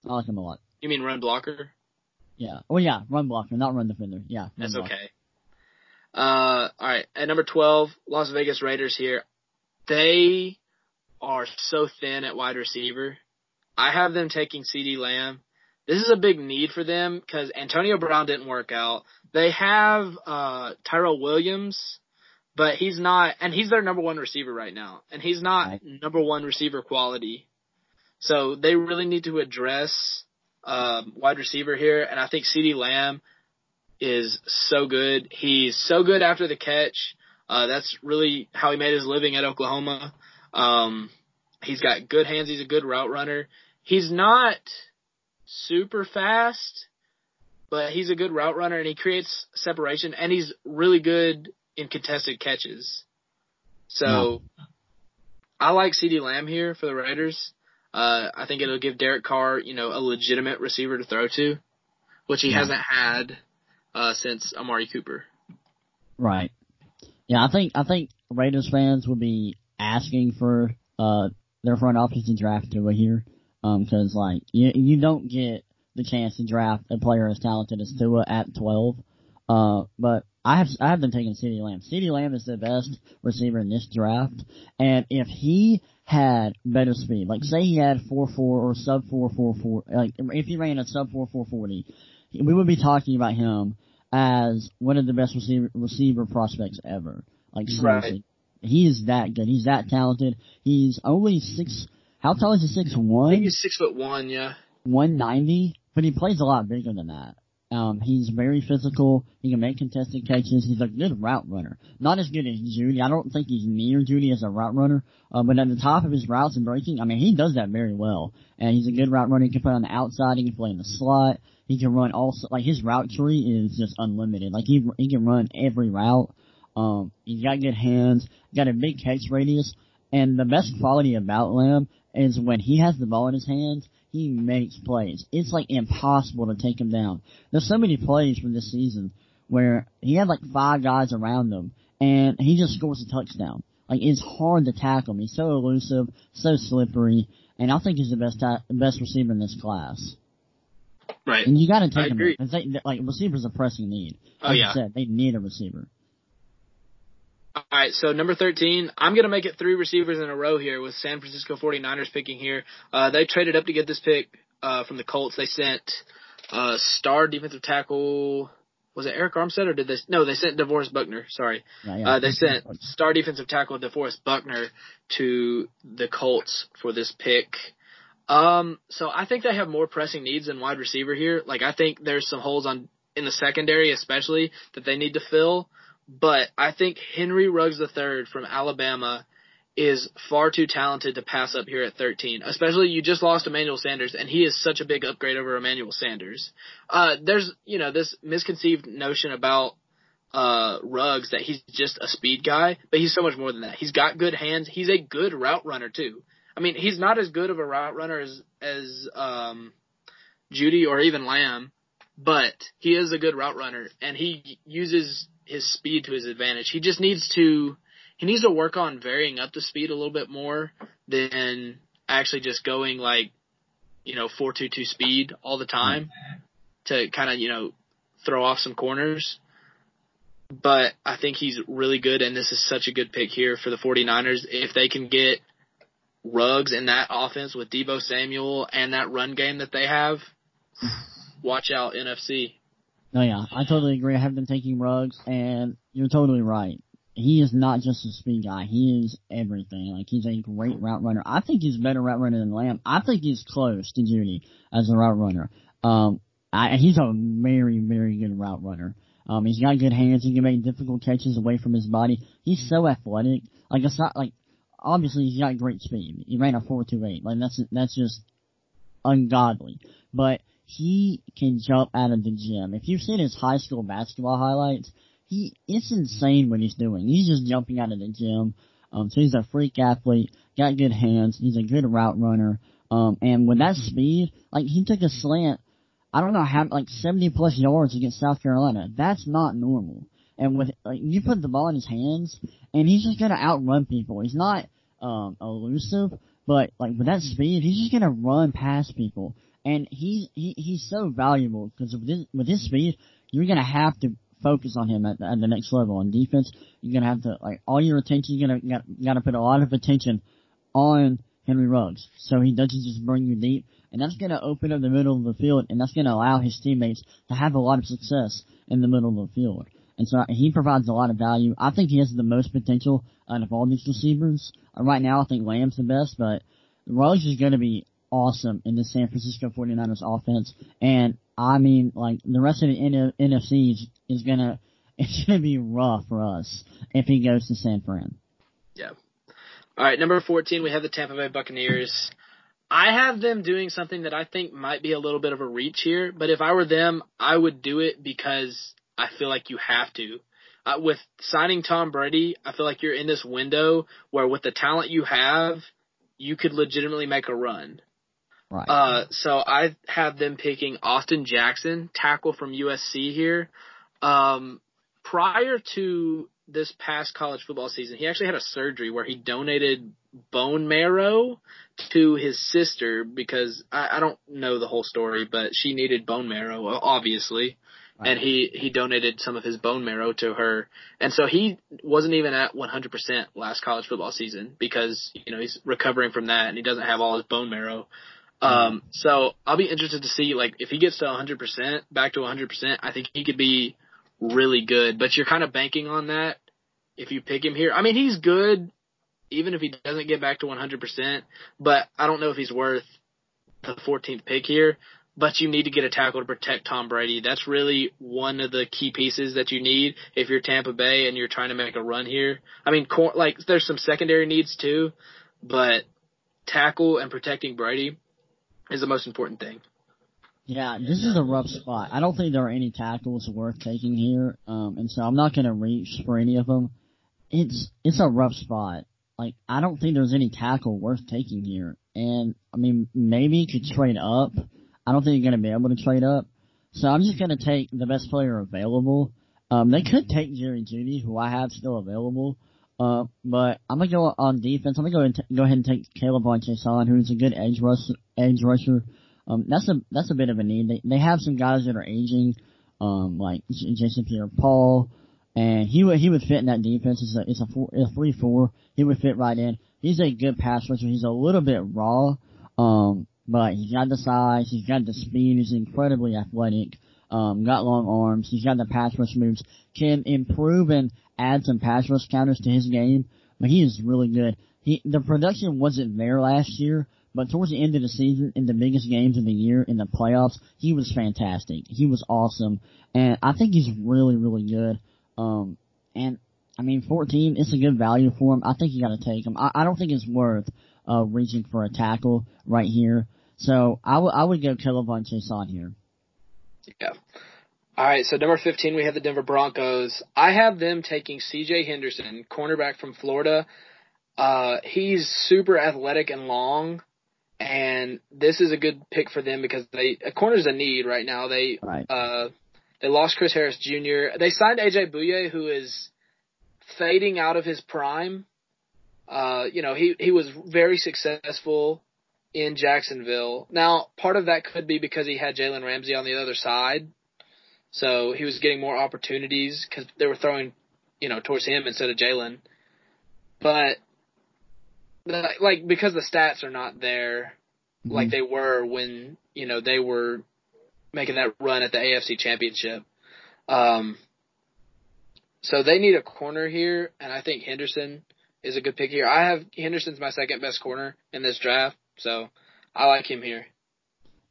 Speaker 1: I like him a lot.
Speaker 2: You mean run blocker?
Speaker 1: Yeah. Oh yeah, run blocker, not run defender. Yeah. run
Speaker 2: That's
Speaker 1: blocker.
Speaker 2: okay. Uh, all right. At number twelve, Las Vegas Raiders here. They are so thin at wide receiver. I have them taking CeeDee Lamb. This is a big need for them because Antonio Brown didn't work out. They have uh, Tyrell Williams, but he's not, and he's their number one receiver right now, and he's not
Speaker 1: Right.
Speaker 2: number one receiver quality. So they really need to address um, wide receiver here, and I think CeeDee Lamb is so good. He's so good after the catch. Uh, that's really how he made his living at Oklahoma. Um, he's got good hands. He's a good route runner. He's not super fast, but he's a good route runner and he creates separation and he's really good in contested catches. So I like CeeDee Lamb here for the Raiders. Uh, I think it'll give Derek Carr, you know, a legitimate receiver to throw to, which he
Speaker 1: Yeah.
Speaker 2: hasn't had uh, since Amari Cooper.
Speaker 1: Right. Yeah, I think I think Raiders fans will be asking for uh their front office to draft Tua here, um, because like you you don't get the chance to draft a player as talented as Tua at twelve. Uh, but I have I have been taking CeeDee Lamb. CeeDee Lamb is the best receiver in this draft, and if he had better speed, like say he had four four or sub four four four, like if he ran a sub four four forty, we would be talking about him as one of the best receiver receiver prospects ever. Like seriously, he is that good. He's that talented. He's only six. How tall is he? Six
Speaker 2: I think
Speaker 1: one,
Speaker 2: he's six foot one, yeah.
Speaker 1: one ninety. But he plays a lot bigger than that. Um, he's very physical. He can make contested catches. He's a good route runner. Not as good as Jeudy. I don't think he's near Jeudy as a route runner. Uh, but at the top of his routes and breaking, I mean, he does that very well. And he's a good route runner. He can play on the outside. He can play in the slot. He can run also, like his route tree is just unlimited. Like he, he can run every route. Um, he's got good hands, got a big catch radius, and the best quality about Lamb is when he has the ball in his hands, he makes plays. It's like impossible to take him down. There's so many plays from this season where he had like five guys around him, and he just scores a touchdown. Like it's hard to tackle him. He's so elusive, so slippery, and I think he's the best ta- best receiver in this class.
Speaker 2: Right.
Speaker 1: And you got to take
Speaker 2: I
Speaker 1: them
Speaker 2: agree.
Speaker 1: they, like receivers a pressing need.
Speaker 2: Oh
Speaker 1: Like
Speaker 2: yeah.
Speaker 1: you said, they need a receiver.
Speaker 2: All right, so number 13, I'm going to make it three receivers in a row here with San Francisco 49ers picking here. Uh, they traded up to get this pick uh, from the Colts. They sent uh, star defensive tackle, was it Arik Armstead or did they? No, they sent DeForest Buckner. Sorry.
Speaker 1: Yeah, yeah.
Speaker 2: Uh, they sent star defensive tackle DeForest Buckner to the Colts for this pick. Um, so I think they have more pressing needs than wide receiver here. Like I think there's some holes on in the secondary, especially that they need to fill. But I think Henry Ruggs III from Alabama is far too talented to pass up here at 13. Especially you just lost Emmanuel Sanders, and he is such a big upgrade over Emmanuel Sanders. Uh, there's you know this misconceived notion about uh Ruggs that he's just a speed guy, but he's so much more than that. He's got good hands. He's a good route runner too. I mean, he's not as good of a route runner as as um Jeudy or even Lamb, but he is a good route runner and he uses his speed to his advantage. He just needs to he needs to work on varying up the speed a little bit more than actually just going like you know 422 speed all the time to kind of you know throw off some corners but I think he's really good, and this is such a good pick here for the 49ers. If they can get Ruggs in that offense with Deebo Samuel and that run game that they have, (sighs) watch out, NFC.
Speaker 1: No, yeah, I totally agree. I have them taking Ruggs, and you're totally right. He is not just a speed guy. He is everything. Like he's a great route runner. I think he's a better route runner than Lamb. I think he's close to Jeudy as a route runner. Um, I, he's a very, very good route runner. Um, he's got good hands. He can make difficult catches away from his body. He's so athletic. Like it's not like obviously he's got great speed. He ran a four two eight. Like that's that's just ungodly. But he can jump out of the gym. If you've seen his high school basketball highlights, he it's insane what he's doing. He's just jumping out of the gym. Um, so he's a freak athlete, got good hands. He's a good route runner. Um, and with that speed, like he took a slant. I don't know how like 70 plus yards against South Carolina. That's not normal. And with like you put the ball in his hands, and he's just gonna outrun people. He's not um elusive, but like with that speed, he's just gonna run past people. And he, he he's so valuable because with his, with his speed, you're gonna have to focus on him at the, at the next level on defense. You're gonna have to like all your attention. You're gonna got, got to put a lot of attention on Henry Ruggs, so he doesn't just bring you deep, and that's gonna open up the middle of the field, and that's gonna allow his teammates to have a lot of success in the middle of the field. And so he provides a lot of value. I think he has the most potential out of all these receivers. Right now, I think Lamb's the best, but Ruggs is going to be awesome in the San Francisco 49ers offense. And I mean, like the rest of the NFC is, is gonna (laughs) it's gonna be rough for us if he goes to San Fran.
Speaker 2: Yeah. All right, number 14, we have the Tampa Bay Buccaneers. I have them doing something that I think might be a little bit of a reach here, but if I were them, I would do it because I feel like you have to. Uh, with signing Tom Brady, I feel like you're in this window where with the talent you have, you could legitimately make a run.
Speaker 1: Right.
Speaker 2: Uh, so I have them picking Austin Jackson, tackle from USC here. Um, prior to this past college football season, he actually had a surgery where he donated bone marrow to his sister because I, I don't know the whole story, but she needed bone marrow, obviously.
Speaker 1: Right.
Speaker 2: And he, he donated some of his bone marrow to her. And so he wasn't even at 100% last college football season because, you know, he's recovering from that and he doesn't have all his bone marrow. Um, so I'll be interested to see, like, if he gets to 100%, back to 100%, I think he could be really good. But you're kind of banking on that if you pick him here. I mean, he's good, even if he doesn't get back to 100%, but I don't know if he's worth the 14th pick here. But you need to get a tackle to protect Tom Brady. That's really one of the key pieces that you need if you're Tampa Bay and you're trying to make a run here. I mean, like, there's some secondary needs too, but tackle and protecting Brady is the most important thing.
Speaker 1: Yeah, this is a rough spot. I don't think there are any tackles worth taking here, um, and so I'm not going to reach for any of them. It's it's a rough spot. Like I don't think there's any tackle worth taking here, and I mean maybe you could trade up. I don't think you're going to be able to trade up, so I'm just going to take the best player available. Um, they could take Jerry Jeudy, who I have still available, uh, but I'm gonna go on defense. I'm gonna go and t- go ahead and take K'Lavon Chaisson, who's a good edge rush edge rusher. Um, that's a that's a bit of a need. They they have some guys that are aging, um, like Jason Pierre-Paul, and he would he would fit in that defense. It's a it's a, four, a three four. He would fit right in. He's a good pass rusher. He's a little bit raw, um, but he's got the size. He's got the speed. He's incredibly athletic. Um, got long arms. He's got the pass rush moves. Can improve and add some pass rush counters to his game, but he is really good. He the production wasn't there last year, but towards the end of the season, in the biggest games of the year, in the playoffs, he was fantastic. He was awesome, and I think he's really, really good. Um, and I mean, 14, it's a good value for him. I think you got to take him. I, I don't think it's worth uh, reaching for a tackle right here. So I would I would go K'Lavon Chaisson here.
Speaker 2: Yeah. All right, so number 15, we have the Denver Broncos. I have them taking C.J. Henderson, cornerback from Florida. Uh, he's super athletic and long, and this is a good pick for them because they a corner's a need right now. They
Speaker 1: right.
Speaker 2: uh they lost Chris Harris Jr. They signed AJ Bouye, who is fading out of his prime. Uh, you know, he he was very successful in Jacksonville. Now, part of that could be because he had Jalen Ramsey on the other side, so he was getting more opportunities because they were throwing, you know, towards him instead of Jalen. But like because the stats are not there mm-hmm. like they were when you know they were making that run at the AFC Championship. Um, so they need a corner here, and I think Henderson is a good pick here. I have Henderson's my second best corner in this draft, so I like him here.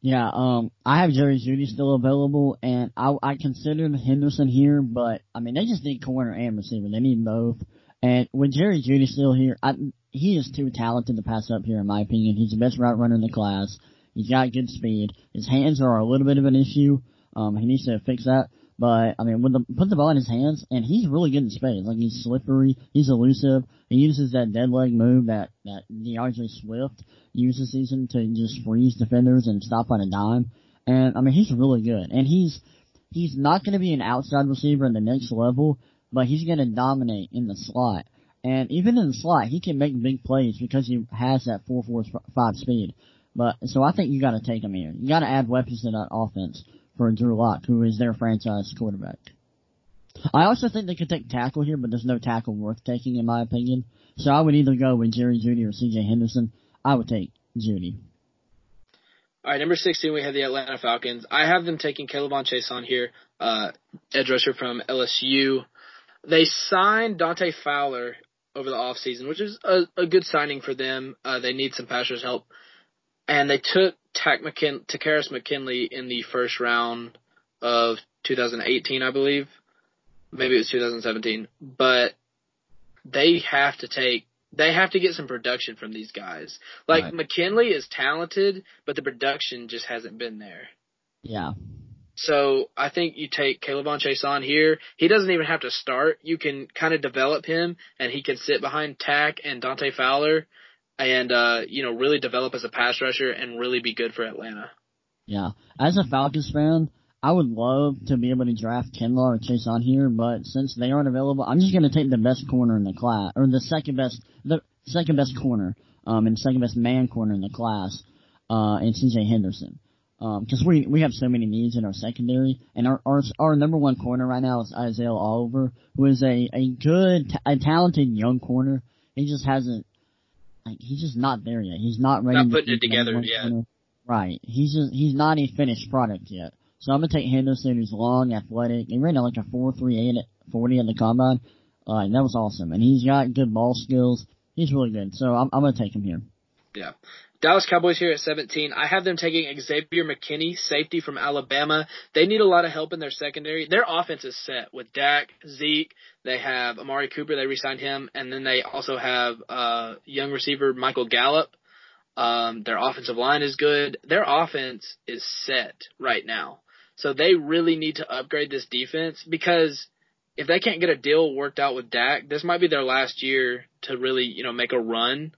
Speaker 1: Yeah, um, I have Jerry Jeudy still available, and I I considered Henderson here, but I mean they just need corner and receiver. They need both. And with Jerry Jeudy still here, I, he is too talented to pass up here, in my opinion. He's the best route runner in the class. He's got good speed. His hands are a little bit of an issue. Um, he needs to fix that. But I mean, with the put the ball in his hands, and he's really good in space. Like he's slippery, he's elusive. He uses that dead leg move that that D'Andre Swift uses season to just freeze defenders and stop on a dime. And I mean, he's really good. And he's he's not going to be an outside receiver in the next level, but he's going to dominate in the slot. And even in the slot, he can make big plays because he has that four four five speed. But so I think you got to take him here. You got to add weapons to that offense for Drew Lock, who is their franchise quarterback. I also think they could take tackle here, but there's no tackle worth taking in my opinion. So I would either go with Jerry Jeudy or C.J. Henderson. I would take Jeudy.
Speaker 2: All right, number 16, we have the Atlanta Falcons. I have them taking K'Lavon Chaisson here, uh, edge rusher from LSU. They signed Dante Fowler over the offseason, which is a, a good signing for them. Uh, they need some passers help. And they took Tack McKin- Takkarist McKinley in the first round of 2018, I believe. Maybe it was 2017. But they have to take they have to get some production from these guys. Like right. McKinley is talented, but the production just hasn't been there.
Speaker 1: Yeah.
Speaker 2: So I think you take K'Lavon on here. He doesn't even have to start. You can kind of develop him, and he can sit behind Tack and Dante Fowler, and uh, you know really develop as a pass rusher and really be good for Atlanta.
Speaker 1: Yeah, as a Falcons fan, I would love to be able to draft Kinlaw or Chaisson here, but since they aren't available, I'm just going to take the best corner in the class, or the second best, the second best corner, um, and second best man corner in the class, uh, and C.J. Henderson because um, we we have so many needs in our secondary, and our, our our number one corner right now is Isaiah Oliver, who is a a good, a talented young corner. He just hasn't, like, he's just not there yet. He's not ready.
Speaker 2: Not putting it together yet.
Speaker 1: Right. He's just he's not a finished product yet. So I'm gonna take Henderson, who's long, athletic. He ran like a four three eight at forty in the combine. Uh, that was awesome, and he's got good ball skills. He's really good. So I'm I'm gonna take him here.
Speaker 2: Yeah. Dallas Cowboys here at 17. I have them taking Xavier McKinney, safety from Alabama. They need a lot of help in their secondary. Their offense is set with Dak, Zeke. They have Amari Cooper. They re-signed him, and then they also have uh, young receiver Michael Gallup. Um, their offensive line is good. Their offense is set right now, so they really need to upgrade this defense because if they can't get a deal worked out with Dak, this might be their last year to really you know make a run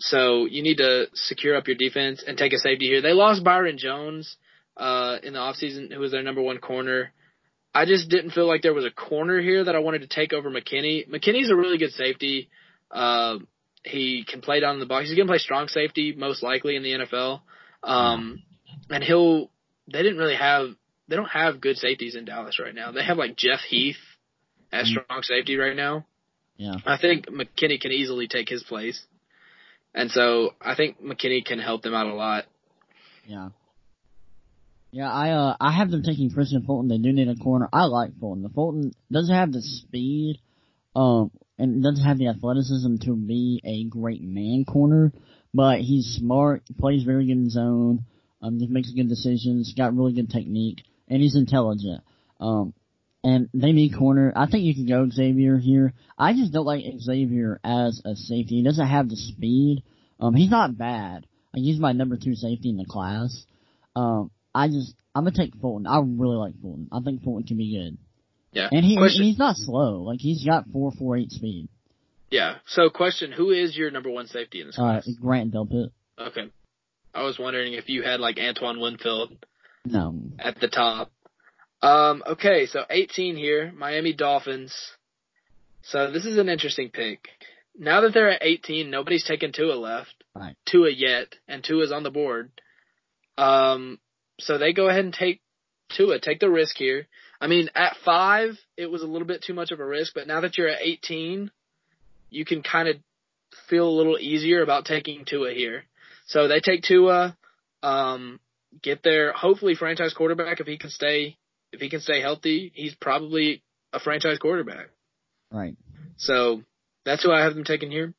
Speaker 2: so you need to secure up your defense and take a safety here. They lost Byron Jones uh, in the offseason, who was their number one corner. I just didn't feel like there was a corner here that I wanted to take over McKinney. McKinney's a really good safety. Uh, he can play down in the box. He's going to play strong safety most likely in the NFL. Um, and he'll. They didn't really have. They don't have good safeties in Dallas right now. They have like Jeff Heath as
Speaker 1: Mhm.
Speaker 2: strong safety right now.
Speaker 1: Yeah.
Speaker 2: I think McKinney can easily take his place, and so I think McKinney can help them out a lot.
Speaker 1: Yeah. Yeah, I uh I have them taking Kristian Fulton. They do need a corner. I like Fulton. The Fulton doesn't have the speed, um, and doesn't have the athleticism to be a great man corner, but he's smart, plays very good in zone, um, just makes good decisions, got really good technique, and he's intelligent. Um, and they need corner. I think you can go Xavier here. I just don't like Xavier as a safety. He doesn't have the speed. Um, he's not bad. I he's my number two safety in the class. Um, I just, I'm gonna take Fulton. I really like Fulton. I think Fulton can be good.
Speaker 2: Yeah.
Speaker 1: And he,
Speaker 2: Question-
Speaker 1: he's not slow. Like, he's got four, four, eight speed.
Speaker 2: Yeah. So, question: Who is your number one safety in this
Speaker 1: Uh,
Speaker 2: class?
Speaker 1: Grant Delpit.
Speaker 2: Okay. I was wondering if you had like Antoine Winfield
Speaker 1: No.
Speaker 2: at the top. Um, okay, so 18 here, Miami Dolphins. So this is an interesting pick. Now that they're at 18, nobody's taken Tua left.
Speaker 1: Right.
Speaker 2: Tua yet, and Tua's on the board. Um, so they go ahead and take Tua, take the risk here. I mean, at five, it was a little bit too much of a risk, but now that you're at 18, you can kind of feel a little easier about taking Tua here. So they take Tua, um, get their hopefully franchise quarterback if he can stay if he can stay healthy, he's probably a franchise quarterback.
Speaker 1: Right.
Speaker 2: So that's who I have them taking here.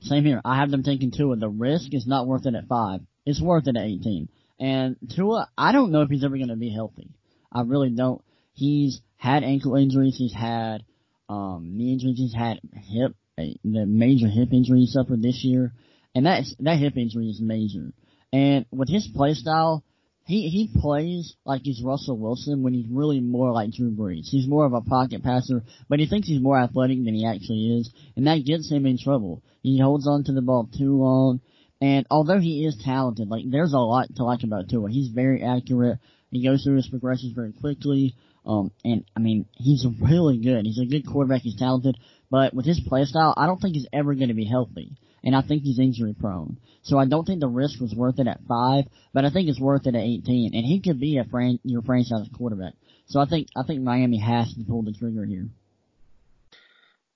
Speaker 1: Same here. I have them taking Tua. The risk is not worth it at five. It's worth it at 18. And Tua, I don't know if he's ever going to be healthy. I really don't. He's had ankle injuries. He's had um, knee injuries. He's had hip, the major hip injury he suffered this year, and that's that hip injury is major. And with his play style, he he plays like he's Russell Wilson when he's really more like Drew Brees. He's more of a pocket passer, but he thinks he's more athletic than he actually is, and that gets him in trouble. He holds on to the ball too long, and although he is talented, like there's a lot to like about Tua. He's very accurate. He goes through his progressions very quickly. Um, and I mean, he's really good. He's a good quarterback. He's talented, but with his play style, I don't think he's ever going to be healthy. And I think he's injury prone. So I don't think the risk was worth it at five, but I think it's worth it at 18. And he could be a fran- your franchise quarterback. So I think, I think Miami has to pull the trigger here.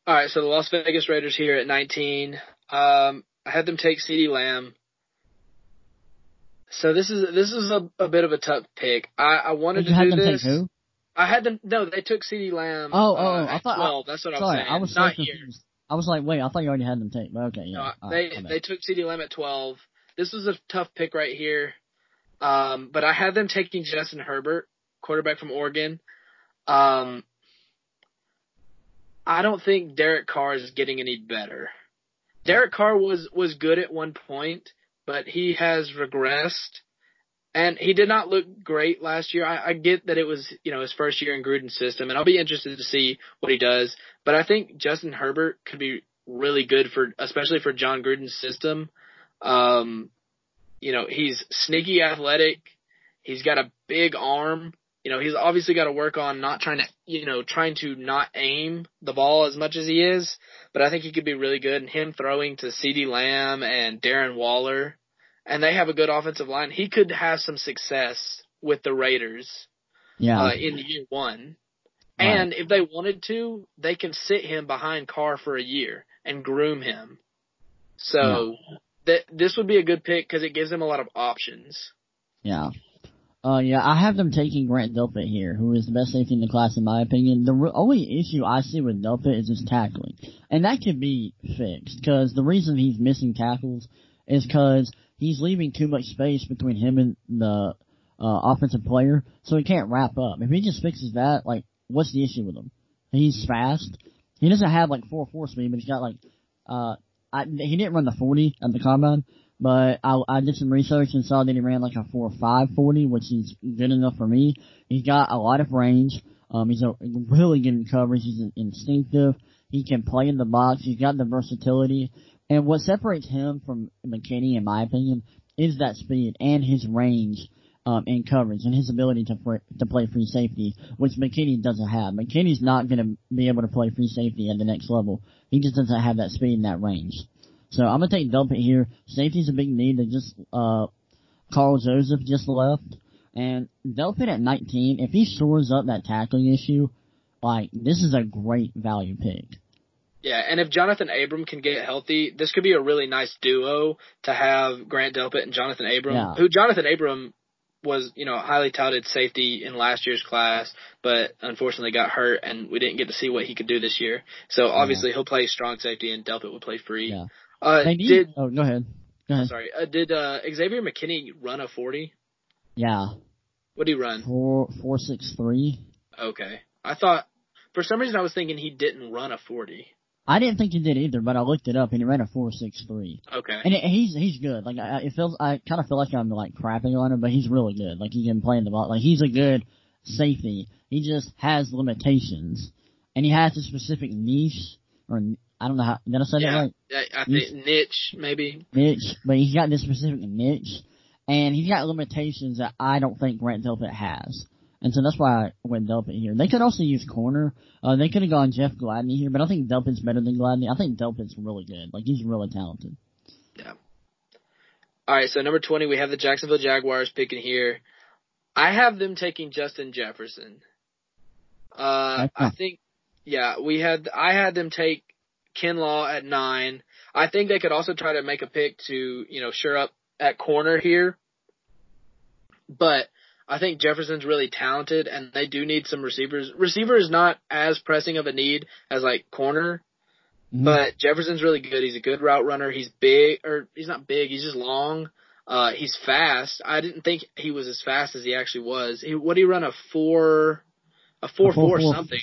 Speaker 2: All right, so the Las Vegas Raiders here at 19. Um, I had them take CeeDee Lamb. So this is this is a, a bit of a tough pick. I, I wanted to do this.
Speaker 1: take who?
Speaker 2: I had them. No, they took CeeDee Lamb.
Speaker 1: Oh, oh,
Speaker 2: uh,
Speaker 1: I
Speaker 2: at
Speaker 1: thought-
Speaker 2: 12. That's what I was saying.
Speaker 1: I was so
Speaker 2: Not here.
Speaker 1: confused. I was like, wait, I thought you already had them take, but okay, yeah.
Speaker 2: No, they
Speaker 1: right,
Speaker 2: they took CeeDee Lamb at 12. This was a tough pick right here. Um, but I had them taking Justin Herbert, quarterback from Oregon. Um, I don't think Derek Carr is getting any better. Derek Carr was was good at one point, but he has regressed, and he did not look great last year. I, I get that it was you know his first year in Gruden's system, and I'll be interested to see what he does. But I think Justin Herbert could be really good for, especially for Jon Gruden's system. Um, you know, he's sneaky athletic. He's got a big arm. You know, he's obviously got to work on not trying to, you know, trying to not aim the ball as much as he is. But I think he could be really good. And him throwing to CeeDee Lamb and Darren Waller, and they have a good offensive line. He could have some success with the Raiders
Speaker 1: yeah.
Speaker 2: uh, in year one.
Speaker 1: Right.
Speaker 2: And if they wanted to, they can sit him behind Carr for a year and groom him. So that this would be a good pick because it gives them a lot of options.
Speaker 1: Yeah. Uh, yeah, I have them taking Grant Delpit here, who is the best safety in the class in my opinion. The re- only issue I see with Delpit is his tackling. And that could be fixed, because the reason he's missing tackles is because he's leaving too much space between him and the, uh, offensive player, so he can't wrap up. If he just fixes that, like, what's the issue with him? He's fast. He doesn't have like 4-4 speed, but he's got like, uh, I, he didn't run the 40 at the combine, but I, I did some research and saw that he ran like a four five forty, which is good enough for me. He's got a lot of range. Um, he's a really good in coverage. He's instinctive. He can play in the box. He's got the versatility. And what separates him from McKinney, in my opinion, is that speed and his range um, in coverage and his ability to fr- to play free safety, which McKinney doesn't have. McKinney's not going to be able to play free safety at the next level. He just doesn't have that speed and that range. So I'm gonna take Delpit here. Safety's a big need. They just uh Karl Joseph just left, and Delpit at 19, if he shores up that tackling issue, like, this is a great value pick.
Speaker 2: Yeah, and if Johnathan Abram can get healthy, this could be a really nice duo to have Grant Delpit and Johnathan Abram.
Speaker 1: Yeah.
Speaker 2: Who Johnathan Abram was, you know, highly touted safety in last year's class, but unfortunately got hurt and we didn't get to see what he could do this year. So obviously he'll play strong safety and Delpit will play free.
Speaker 1: Yeah.
Speaker 2: Uh,
Speaker 1: Maybe,
Speaker 2: did
Speaker 1: oh, go ahead. Go ahead.
Speaker 2: sorry, uh, did uh, Xavier McKinney run a forty?
Speaker 1: Yeah.
Speaker 2: What did he run?
Speaker 1: Four, four, six, three.
Speaker 2: Okay, I thought for some reason I was thinking he didn't run a forty.
Speaker 1: I didn't think he did either, but I looked it up and he ran a four, six, three.
Speaker 2: Okay.
Speaker 1: And it, he's he's good. Like I, it feels, I kind of feel like I'm like crapping on him, but he's really good. Like he can play in the ball. Like he's a good safety. He just has limitations, and he has a specific niche, or I don't know how. Did I say that right?
Speaker 2: I, I think niche maybe.
Speaker 1: Niche, but he's got this specific niche, and he's got limitations that I don't think Grant Delpit has. And so that's why I went Delpit here. They could also use corner. Uh, they could have gone Jeff Gladney here, but I think Delpit's better than Gladney. I think Delpit's really good. Like he's really talented. Yeah.
Speaker 2: All right, so number 20, we have the Jacksonville Jaguars picking here. I have them taking Justin Jefferson. Uh, I think, yeah, we had, I had them take Kinlaw at nine. I think they could also try to make a pick to, you know, sure up at corner here. But I think Jefferson's really talented and they do need some receivers. Receiver is not as pressing of a need as like corner,
Speaker 1: Mhm.
Speaker 2: but Jefferson's really good. He's a good route runner. He's big, or he's not big. He's just long. Uh, he's fast. I didn't think he was as fast as he actually was. He, what did he run a four, a four four,
Speaker 1: four-
Speaker 2: something?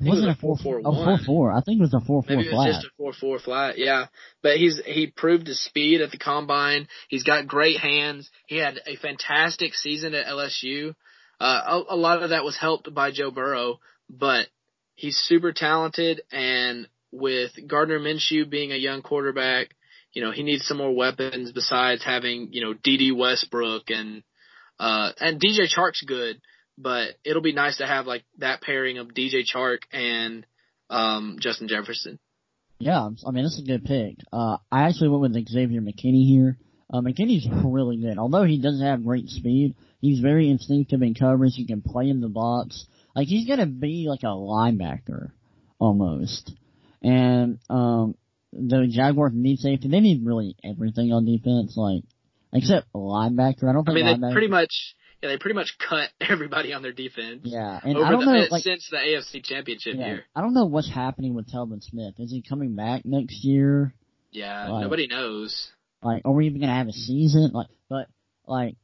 Speaker 1: It
Speaker 2: it
Speaker 1: wasn't
Speaker 2: was
Speaker 1: a four
Speaker 2: 4-4-1.
Speaker 1: A four four. I think it was a four four
Speaker 2: Maybe it was
Speaker 1: flat.
Speaker 2: just a four four flat. Yeah, but he's he proved his speed at the combine. He's got great hands. He had a fantastic season at LSU. Uh, a, a lot of that was helped by Joe Burrow, but he's super talented. And with Gardner Minshew being a young quarterback, you know he needs some more weapons besides having you know Dede Westbrook and uh and DJ Chark's good, but it'll be nice to have like that pairing of DJ Chark and um Justin Jefferson.
Speaker 1: Yeah, I mean, this is a good pick. Uh, I actually went with Xavier McKinney here. Uh, McKinney's really good. Although he doesn't have great speed, he's very instinctive in coverage. He can play in the box. Like, he's gonna be like a linebacker, almost. And, um, the Jaguars need safety. They need really everything on defense, like, except linebacker. I don't
Speaker 2: I
Speaker 1: think
Speaker 2: mean, they pretty much yeah they pretty much cut (laughs) everybody on their defense.
Speaker 1: yeah, and
Speaker 2: over
Speaker 1: I don't
Speaker 2: the,
Speaker 1: know, like,
Speaker 2: since the AFC Championship
Speaker 1: yeah,
Speaker 2: year.
Speaker 1: I don't know what's happening with Telvin Smith. Is he coming back next year?
Speaker 2: Yeah,
Speaker 1: Right.
Speaker 2: nobody knows.
Speaker 1: Like, are we even gonna have a season? Like, but like,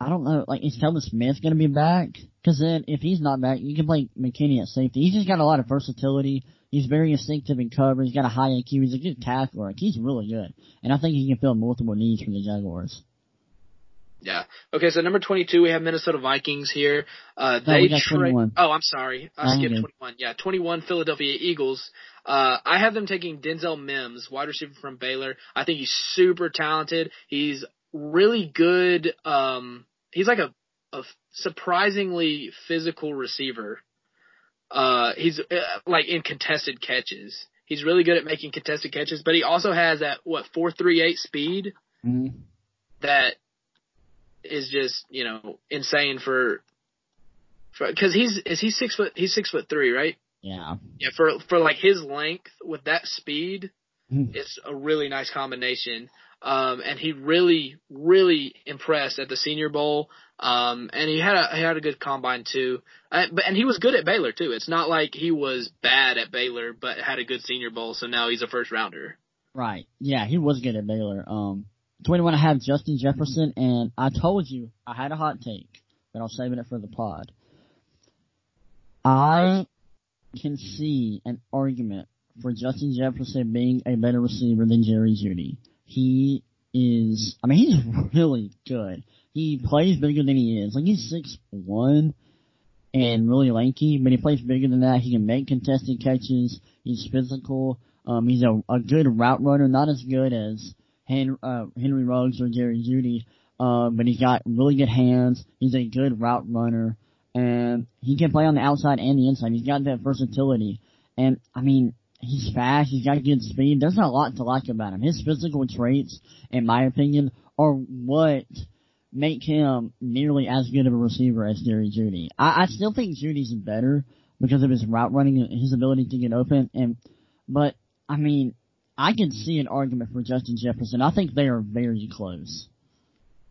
Speaker 1: I don't know. Like, is Telvin Smith gonna be back? Because then, if he's not back, you can play McKinney at safety. He's just got a lot of versatility. He's very instinctive in cover. He's got a high IQ. He's a good tackler. Like, he's really good, and I think he can fill multiple needs for the Jaguars.
Speaker 2: Yeah. Okay, so number twenty-two, we have Minnesota Vikings here. Uh,
Speaker 1: No,
Speaker 2: they
Speaker 1: we got
Speaker 2: trade.
Speaker 1: 21.
Speaker 2: Oh, I'm sorry, I
Speaker 1: No,
Speaker 2: skipped
Speaker 1: you're
Speaker 2: twenty-one. Yeah, twenty-one Philadelphia Eagles. Uh, I have them taking Denzel Mims, wide receiver from Baylor. I think he's super talented. He's really good. Um, he's like a, a surprisingly physical receiver. Uh, he's uh, like in contested catches. He's really good at making contested catches, but he also has that what four three eight speed
Speaker 1: Mm-hmm.
Speaker 2: that is just you know insane for because he's is he six foot he's six foot three right
Speaker 1: Yeah.
Speaker 2: yeah for for like his length with that speed
Speaker 1: Mhm.
Speaker 2: it's a really nice combination um and he really really impressed at the senior bowl um and he had a he had a good combine too uh, but and he was good at Baylor too it's not like he was bad at Baylor but had a good senior bowl so now he's a first rounder
Speaker 1: Right. Yeah, he was good at Baylor. Um, 21, I have Justin Jefferson, and I told you I had a hot take, but I'm saving it for the pod. I can see an argument for Justin Jefferson being a better receiver than Jerry Jeudy. He is, I mean, he's (laughs) really good. He plays bigger than he is. Like, he's six one and really lanky, but he plays bigger than that. He can make contested catches. He's physical. Um, he's a, a good route runner, not as good as Henry, uh, Henry Ruggs or Jerry Jeudy, uh, but he's got really good hands. He's a good route runner, and he can play on the outside and the inside. He's got that versatility. And I mean, he's fast. He's got good speed. There's not a lot to like about him. His physical traits, in my opinion, are what make him nearly as good of a receiver as Jerry Jeudy. I, I still think Jeudy's better because of his route running his ability to get open. And but I mean, I can see an argument for Justin Jefferson. I think they are very close.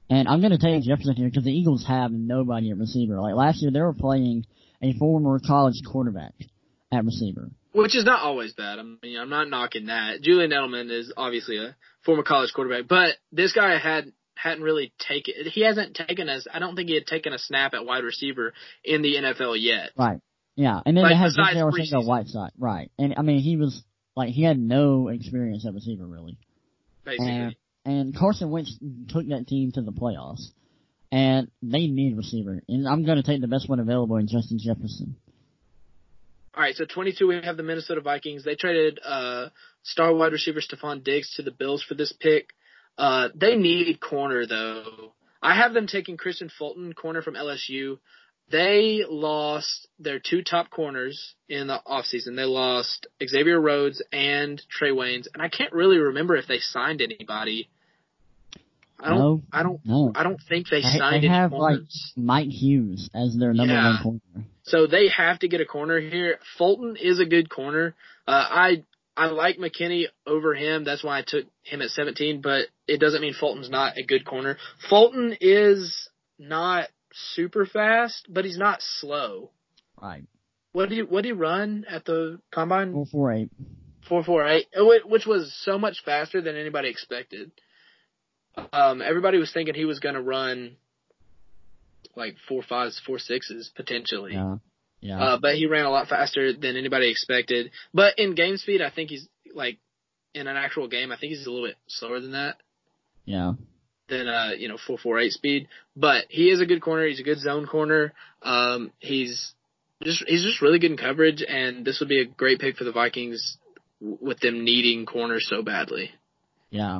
Speaker 1: And I'm going to take Jefferson here because the Eagles have nobody at receiver. Like last year, they were playing a former college quarterback at receiver.
Speaker 2: Which is not always bad. I mean, I'm not knocking that. Julian Edelman is obviously a former college quarterback, but this guy had hadn't really taken. He hasn't taken us. I don't think he had taken a snap at wide receiver in the NFL yet.
Speaker 1: Right. Yeah, and then like, had Jose Arcega Whiteside. Right, and I mean he was like he had no experience at receiver really.
Speaker 2: Basically.
Speaker 1: And, and Carson Wentz took that team to the playoffs, and they need receiver. And I'm going to take the best one available in Justin Jefferson.
Speaker 2: All right, so 22 we have the Minnesota Vikings. They traded uh, star wide receiver Stefon Diggs to the Bills for this pick. Uh, they need corner though. I have them taking Kristian Fulton, corner from LSU. They lost their two top corners in the offseason. They lost Xavier Rhodes and Trae Waynes, and I can't really remember if they signed anybody. I don't.
Speaker 1: No,
Speaker 2: I don't.
Speaker 1: no.
Speaker 2: I don't think they signed
Speaker 1: they have like. Mike Hughes as their number
Speaker 2: Yeah.
Speaker 1: one corner.
Speaker 2: So they have to get a corner here. Fulton is a good corner. Uh, I I like McKinney over him. That's why I took him at 17. But it doesn't mean Fulton's not a good corner. Fulton is not super fast, but he's not slow.
Speaker 1: Right.
Speaker 2: What did he what did he run at the combine?
Speaker 1: Four four eight.
Speaker 2: Four four eight, which was so much faster than anybody expected. Um, everybody was thinking he was going to run like four fives, four sixes potentially.
Speaker 1: Yeah. Yeah.
Speaker 2: Uh, but he ran a lot faster than anybody expected. But in game speed, I think he's like in an actual game, I think he's a little bit slower than that
Speaker 1: yeah.
Speaker 2: Than a you know four four eight speed. But he is a good corner. He's a good zone corner. Um, he's just he's just really good in coverage, and this would be a great pick for the Vikings with them needing corners so badly.
Speaker 1: Yeah.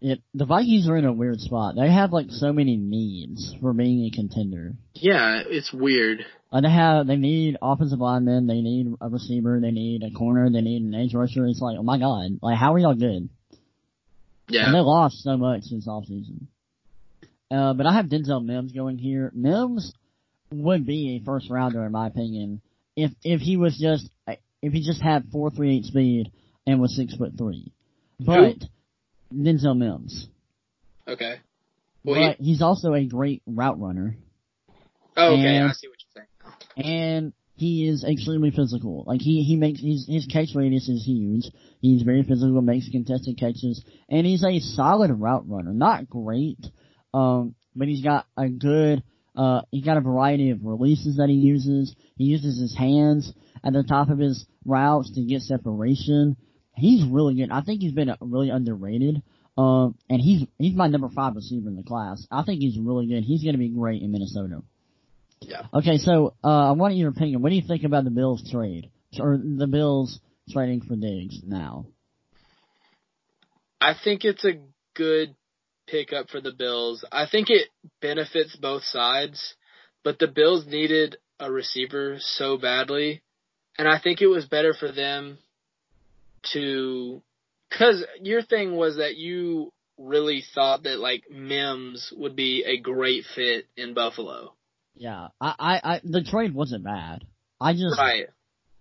Speaker 1: It, the Vikings are in a weird spot. They have like so many needs for being a contender.
Speaker 2: Yeah, it's weird.
Speaker 1: Uh, they have, they need offensive linemen, they need a receiver, they need a corner, they need an edge rusher. It's like, oh my god, like how are y'all good?
Speaker 2: Yeah.
Speaker 1: And they lost so much this offseason. Uh, but I have Denzel Mims going here. Mims would be a first rounder in my opinion if if he was just if he just had four three eight speed and was six foot three. But Denzel Mims.
Speaker 2: Okay. Well,
Speaker 1: but he's also a great route runner.
Speaker 2: Oh, okay.
Speaker 1: and-
Speaker 2: I see what you're saying.
Speaker 1: and he is extremely physical. Like he he makes his his catch radius is huge. He's very physical, makes contested catches, and he's a solid route runner. Not great, um, but he's got a good. Uh, he's got a variety of releases that he uses. He uses his hands at the top of his routes to get separation. He's really good. I think he's been really underrated. Um, and he's he's my number five receiver in the class. I think he's really good. He's going to be great in Minnesota.
Speaker 2: Yeah.
Speaker 1: Okay, so uh, I want your opinion. What do you think about the Bills trade or the Bills trading for Diggs now?
Speaker 2: I think it's a good pickup for the Bills. I think it benefits both sides, but the Bills needed a receiver so badly, and I think it was better for them to cuz your thing was that you really thought that like Mims would be a great fit in Buffalo.
Speaker 1: Yeah, I, I, I the trade wasn't bad. I just,
Speaker 2: Right.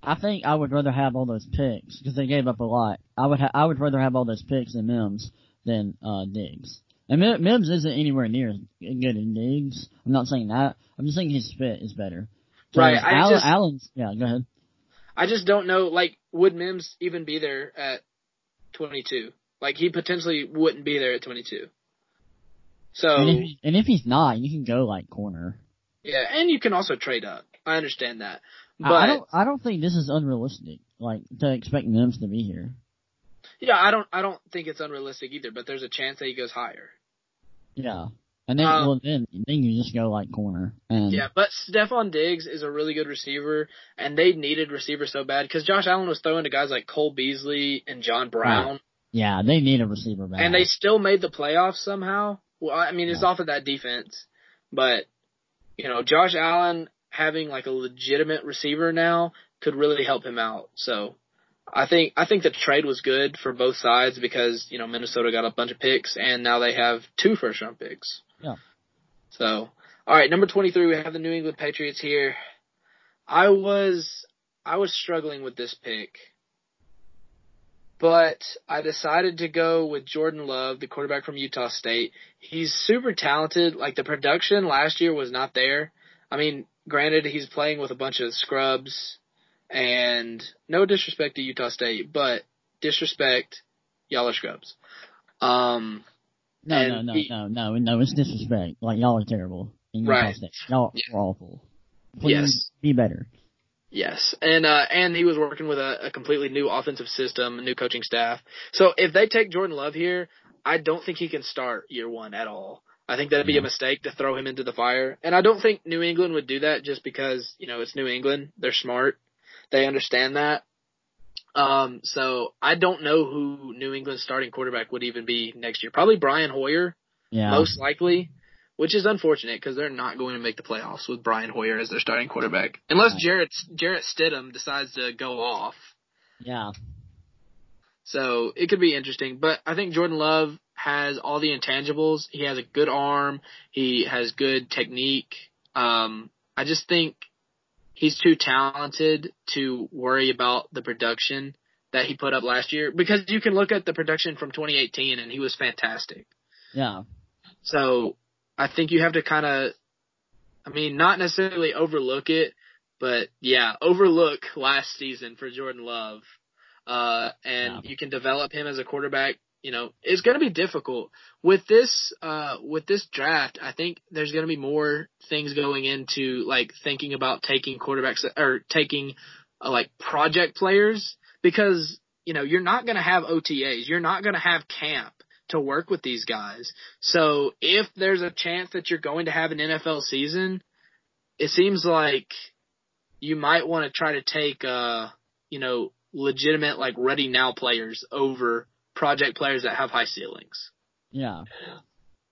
Speaker 1: I think I would rather have all those picks because they gave up a lot. I would, ha- I would rather have all those picks and Mims than uh Diggs. And Mi- Mims isn't anywhere near as good as Diggs. I'm not saying that. I'm just saying his fit is better.
Speaker 2: Right, I
Speaker 1: Allen,
Speaker 2: just-
Speaker 1: Allen's, yeah, go ahead.
Speaker 2: I just don't know like would Mims even be there at 22? Like he potentially wouldn't be there at 22. So
Speaker 1: And if, he- and if he's not, you can go like corner.
Speaker 2: Yeah, and you can also trade up. I understand that, but
Speaker 1: I, don't, I don't think this is unrealistic. Like to expect Mims to be here.
Speaker 2: yeah, I don't. I don't think it's unrealistic either. But there's a chance that he goes higher.
Speaker 1: Yeah. And then,
Speaker 2: Um,
Speaker 1: well, then, then you just go like corner. And
Speaker 2: Yeah, but Stefon Diggs is a really good receiver, and they needed receiver so bad because Josh Allen was throwing to guys like Cole Beasley and John Brown,
Speaker 1: yeah, they need a receiver back.
Speaker 2: and they still made the playoffs somehow. Well, I mean, it's
Speaker 1: Yeah.
Speaker 2: off of that defense, but you know, Josh Allen having like a legitimate receiver now could really help him out. So I think I think the trade was good for both sides because you know Minnesota got a bunch of picks and now they have two first round picks.
Speaker 1: Yeah.
Speaker 2: So, all right, number twenty three, we have the New England Patriots here. I was I was struggling with this pick, but I decided to go with Jordan Love, the quarterback from Utah State. He's super talented. Like the production last year was not there. I mean, granted, he's playing with a bunch of scrubs and no disrespect to Utah State, but disrespect, y'all are scrubs. Um,
Speaker 1: no, no, no, he, no, no, no, it's disrespect. Like y'all are terrible. In Utah
Speaker 2: right.
Speaker 1: State. Y'all
Speaker 2: yeah.
Speaker 1: are awful. Please
Speaker 2: yes.
Speaker 1: be better.
Speaker 2: Yes, and uh, and he was working with a, a completely new offensive system, a new coaching staff. So if they take Jordan Love here, I don't think he can start year one at all. I think that'd be a mistake to throw him into the fire, and I don't think New England would do that just because you know it's New England. They're smart. They understand that. Um, so I don't know who New England's starting quarterback would even be next year. Probably Brian Hoyer.
Speaker 1: Yeah.
Speaker 2: Most likely, which is unfortunate because they're not going to make the playoffs with Brian Hoyer as their starting quarterback unless Jarrett Jarrett Stidham decides to go off.
Speaker 1: Yeah.
Speaker 2: So it could be interesting, but I think Jordan Love has all the intangibles. He has a good arm. He has good technique. Um, I just think he's too talented to worry about the production that he put up last year because you can look at the production from 2018 and he was fantastic.
Speaker 1: Yeah.
Speaker 2: So I think you have to kind of, I mean, not necessarily overlook it, but yeah, overlook last season for Jordan Love. Uh, and
Speaker 1: Yeah.
Speaker 2: you can develop him as a quarterback. You know, it's going to be difficult with this. Uh, with this draft, I think there's going to be more things going into like thinking about taking quarterbacks or taking uh, like project players because you know you're not going to have OTAs, you're not going to have camp to work with these guys. So if there's a chance that you're going to have an NFL season, it seems like you might want to try to take uh, you know, legitimate like ready now players over project players that have high ceilings.
Speaker 1: Yeah.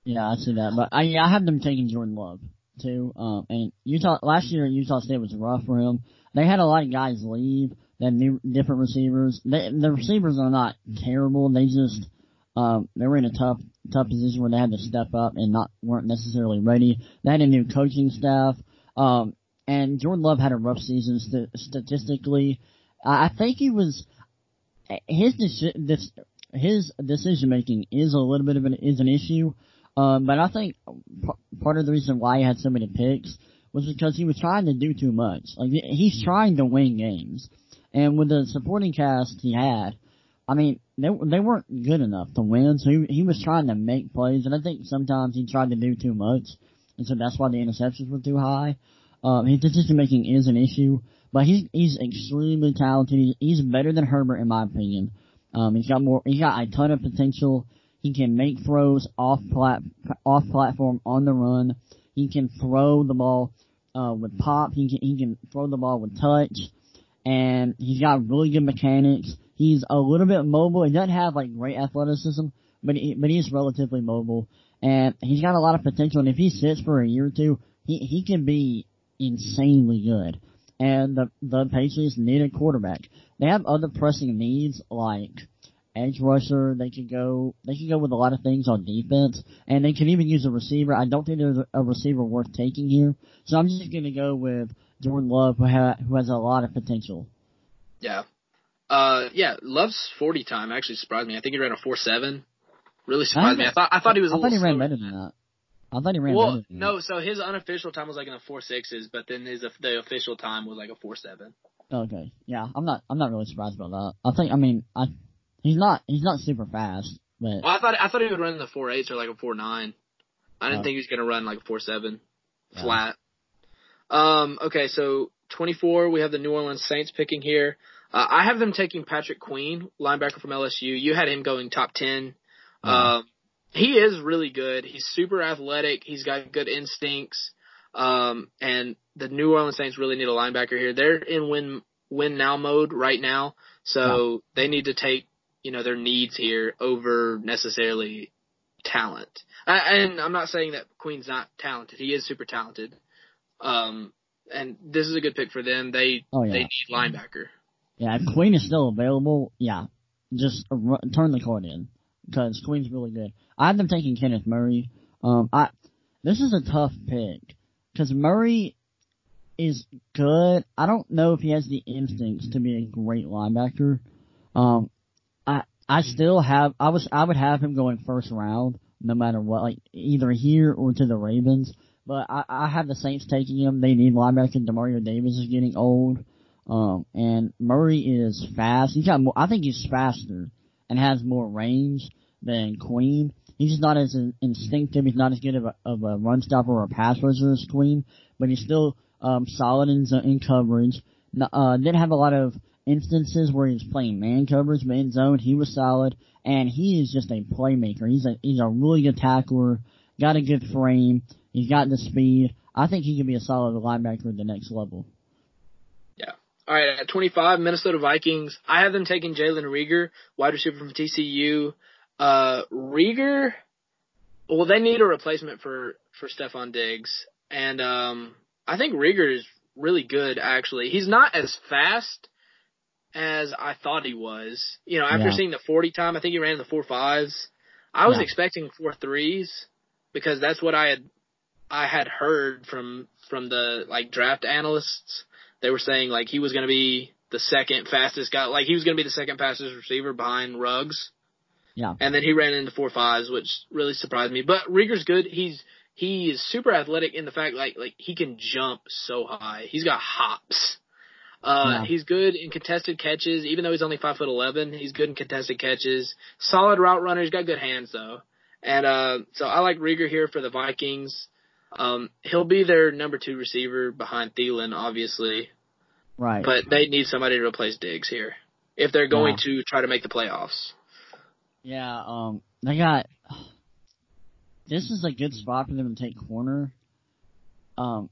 Speaker 1: Yeah, I see that. But I I have them taking Jordan Love too. Um and Utah last year Utah State was rough for him. They had a lot of guys leave, they had new different receivers. They, the receivers are not terrible, they just um they were in a tough tough position where they had to step up and not weren't necessarily ready. They had a new coaching staff. Um and Jordan Love had a rough season st- statistically. I think he was his deci- this his decision making is a little bit of an is an issue. Um, but I think p- part of the reason why he had so many picks was because he was trying to do too much. Like he's trying to win games, and with the supporting cast he had, I mean they they weren't good enough to win. So he he was trying to make plays, and I think sometimes he tried to do too much, and so that's why the interceptions were too high. Um, his decision making is an issue, but he's he's extremely talented. He's, he's better than Herbert in my opinion. Um, he's got more. He's got a ton of potential. He can make throws off plat off platform on the run. He can throw the ball uh, with pop. He can he can throw the ball with touch, and he's got really good mechanics. He's a little bit mobile. He doesn't have like great athleticism, but he, but he's relatively mobile, and he's got a lot of potential. And if he sits for a year or two, he he can be insanely good. And the the Patriots need a quarterback. They have other pressing needs like edge rusher. They could go they could go with a lot of things on defense, and they could even use a receiver. I don't think there's a receiver worth taking here, so I'm just going to go with Jordan Love, who, ha- who has a lot of potential.
Speaker 2: Yeah. Uh, yeah, Love's 40 time actually surprised me. I think he ran a four seven. Really surprised me. I thought, I thought he was a
Speaker 1: I
Speaker 2: little
Speaker 1: thought he ran better than that. I thought he ran
Speaker 2: Well,
Speaker 1: better than
Speaker 2: no, so his unofficial time was like in the four sixes, but then his the official time was like a four seven.
Speaker 1: Okay, yeah, I'm not I'm not really surprised about that. I think I mean I he's not he's not super fast, but
Speaker 2: Well, I thought I thought he would run in the four eights or like a four nine. I didn't
Speaker 1: Oh.
Speaker 2: think he was gonna run like a four seven
Speaker 1: Yeah.
Speaker 2: flat. Um. Okay, so twenty four. We have the New Orleans Saints picking here. Uh, I have them taking Patrick Queen, linebacker from LSU. You had him going top ten.
Speaker 1: Yeah.
Speaker 2: Um, he is really good. He's super athletic. He's got good instincts. Um, and the New Orleans Saints really need a linebacker here. They're in win win now mode right now, so they need to take you know their needs here over necessarily talent. I, and I'm not saying that Queen's not talented. He is super talented. Um, and this is a good pick for them. They
Speaker 1: Oh, yeah.
Speaker 2: they need linebacker.
Speaker 1: Yeah, if Queen is still available, yeah, just turn the card in because Queen's really good. I have them taking Kenneth Murray. Um, I this is a tough pick because Murray is good. I don't know if he has the instincts to be a great linebacker. Um, I I still have I was I would have him going first round no matter what, like either here or to the Ravens. But I, I have the Saints taking him. They need linebacker. Demario Davis is getting old. Um, and Murray is fast. He's got more, I think he's faster and has more range than Queen. He's just not as instinctive. He's not as good of a, of a run stopper or a pass rusher as Queen, but he's still um, solid in, in coverage. Uh, didn't have a lot of instances where he was playing man coverage, but in zone he was solid, and he is just a playmaker. He's a he's a really good tackler. Got a good frame. He's got the speed. I think he can be a solid linebacker at the next level.
Speaker 2: All right, at 25, Minnesota Vikings. I have them taking Jalen Reagor, wide receiver from TCU. Uh, Reagor, well, they need a replacement for for Stefon Diggs, and um, I think Reagor is really good. Actually, he's not as fast as I thought he was. You know, after yeah. seeing the 40 time, I think he ran the four fives. I was yeah. expecting four threes because that's what I had I had heard from from the like draft analysts. They were saying like he was going to be the second fastest guy, like he was going to be the second fastest receiver behind Ruggs.
Speaker 1: Yeah.
Speaker 2: And then he ran into four fives, which really surprised me. But Reagor's good. He's he is super athletic in the fact like like he can jump so high. He's got hops. Uh, yeah. he's good in contested catches, even though he's only five foot eleven. He's good in contested catches. Solid route runner. He's got good hands though. And uh, so I like Reagor here for the Vikings. Um, he'll be their number two receiver behind Thielen, obviously.
Speaker 1: Right.
Speaker 2: But they need somebody to replace Diggs here if they're going yeah. to try to make the playoffs.
Speaker 1: Yeah, um, they got. This is a good spot for them to take corner. Um,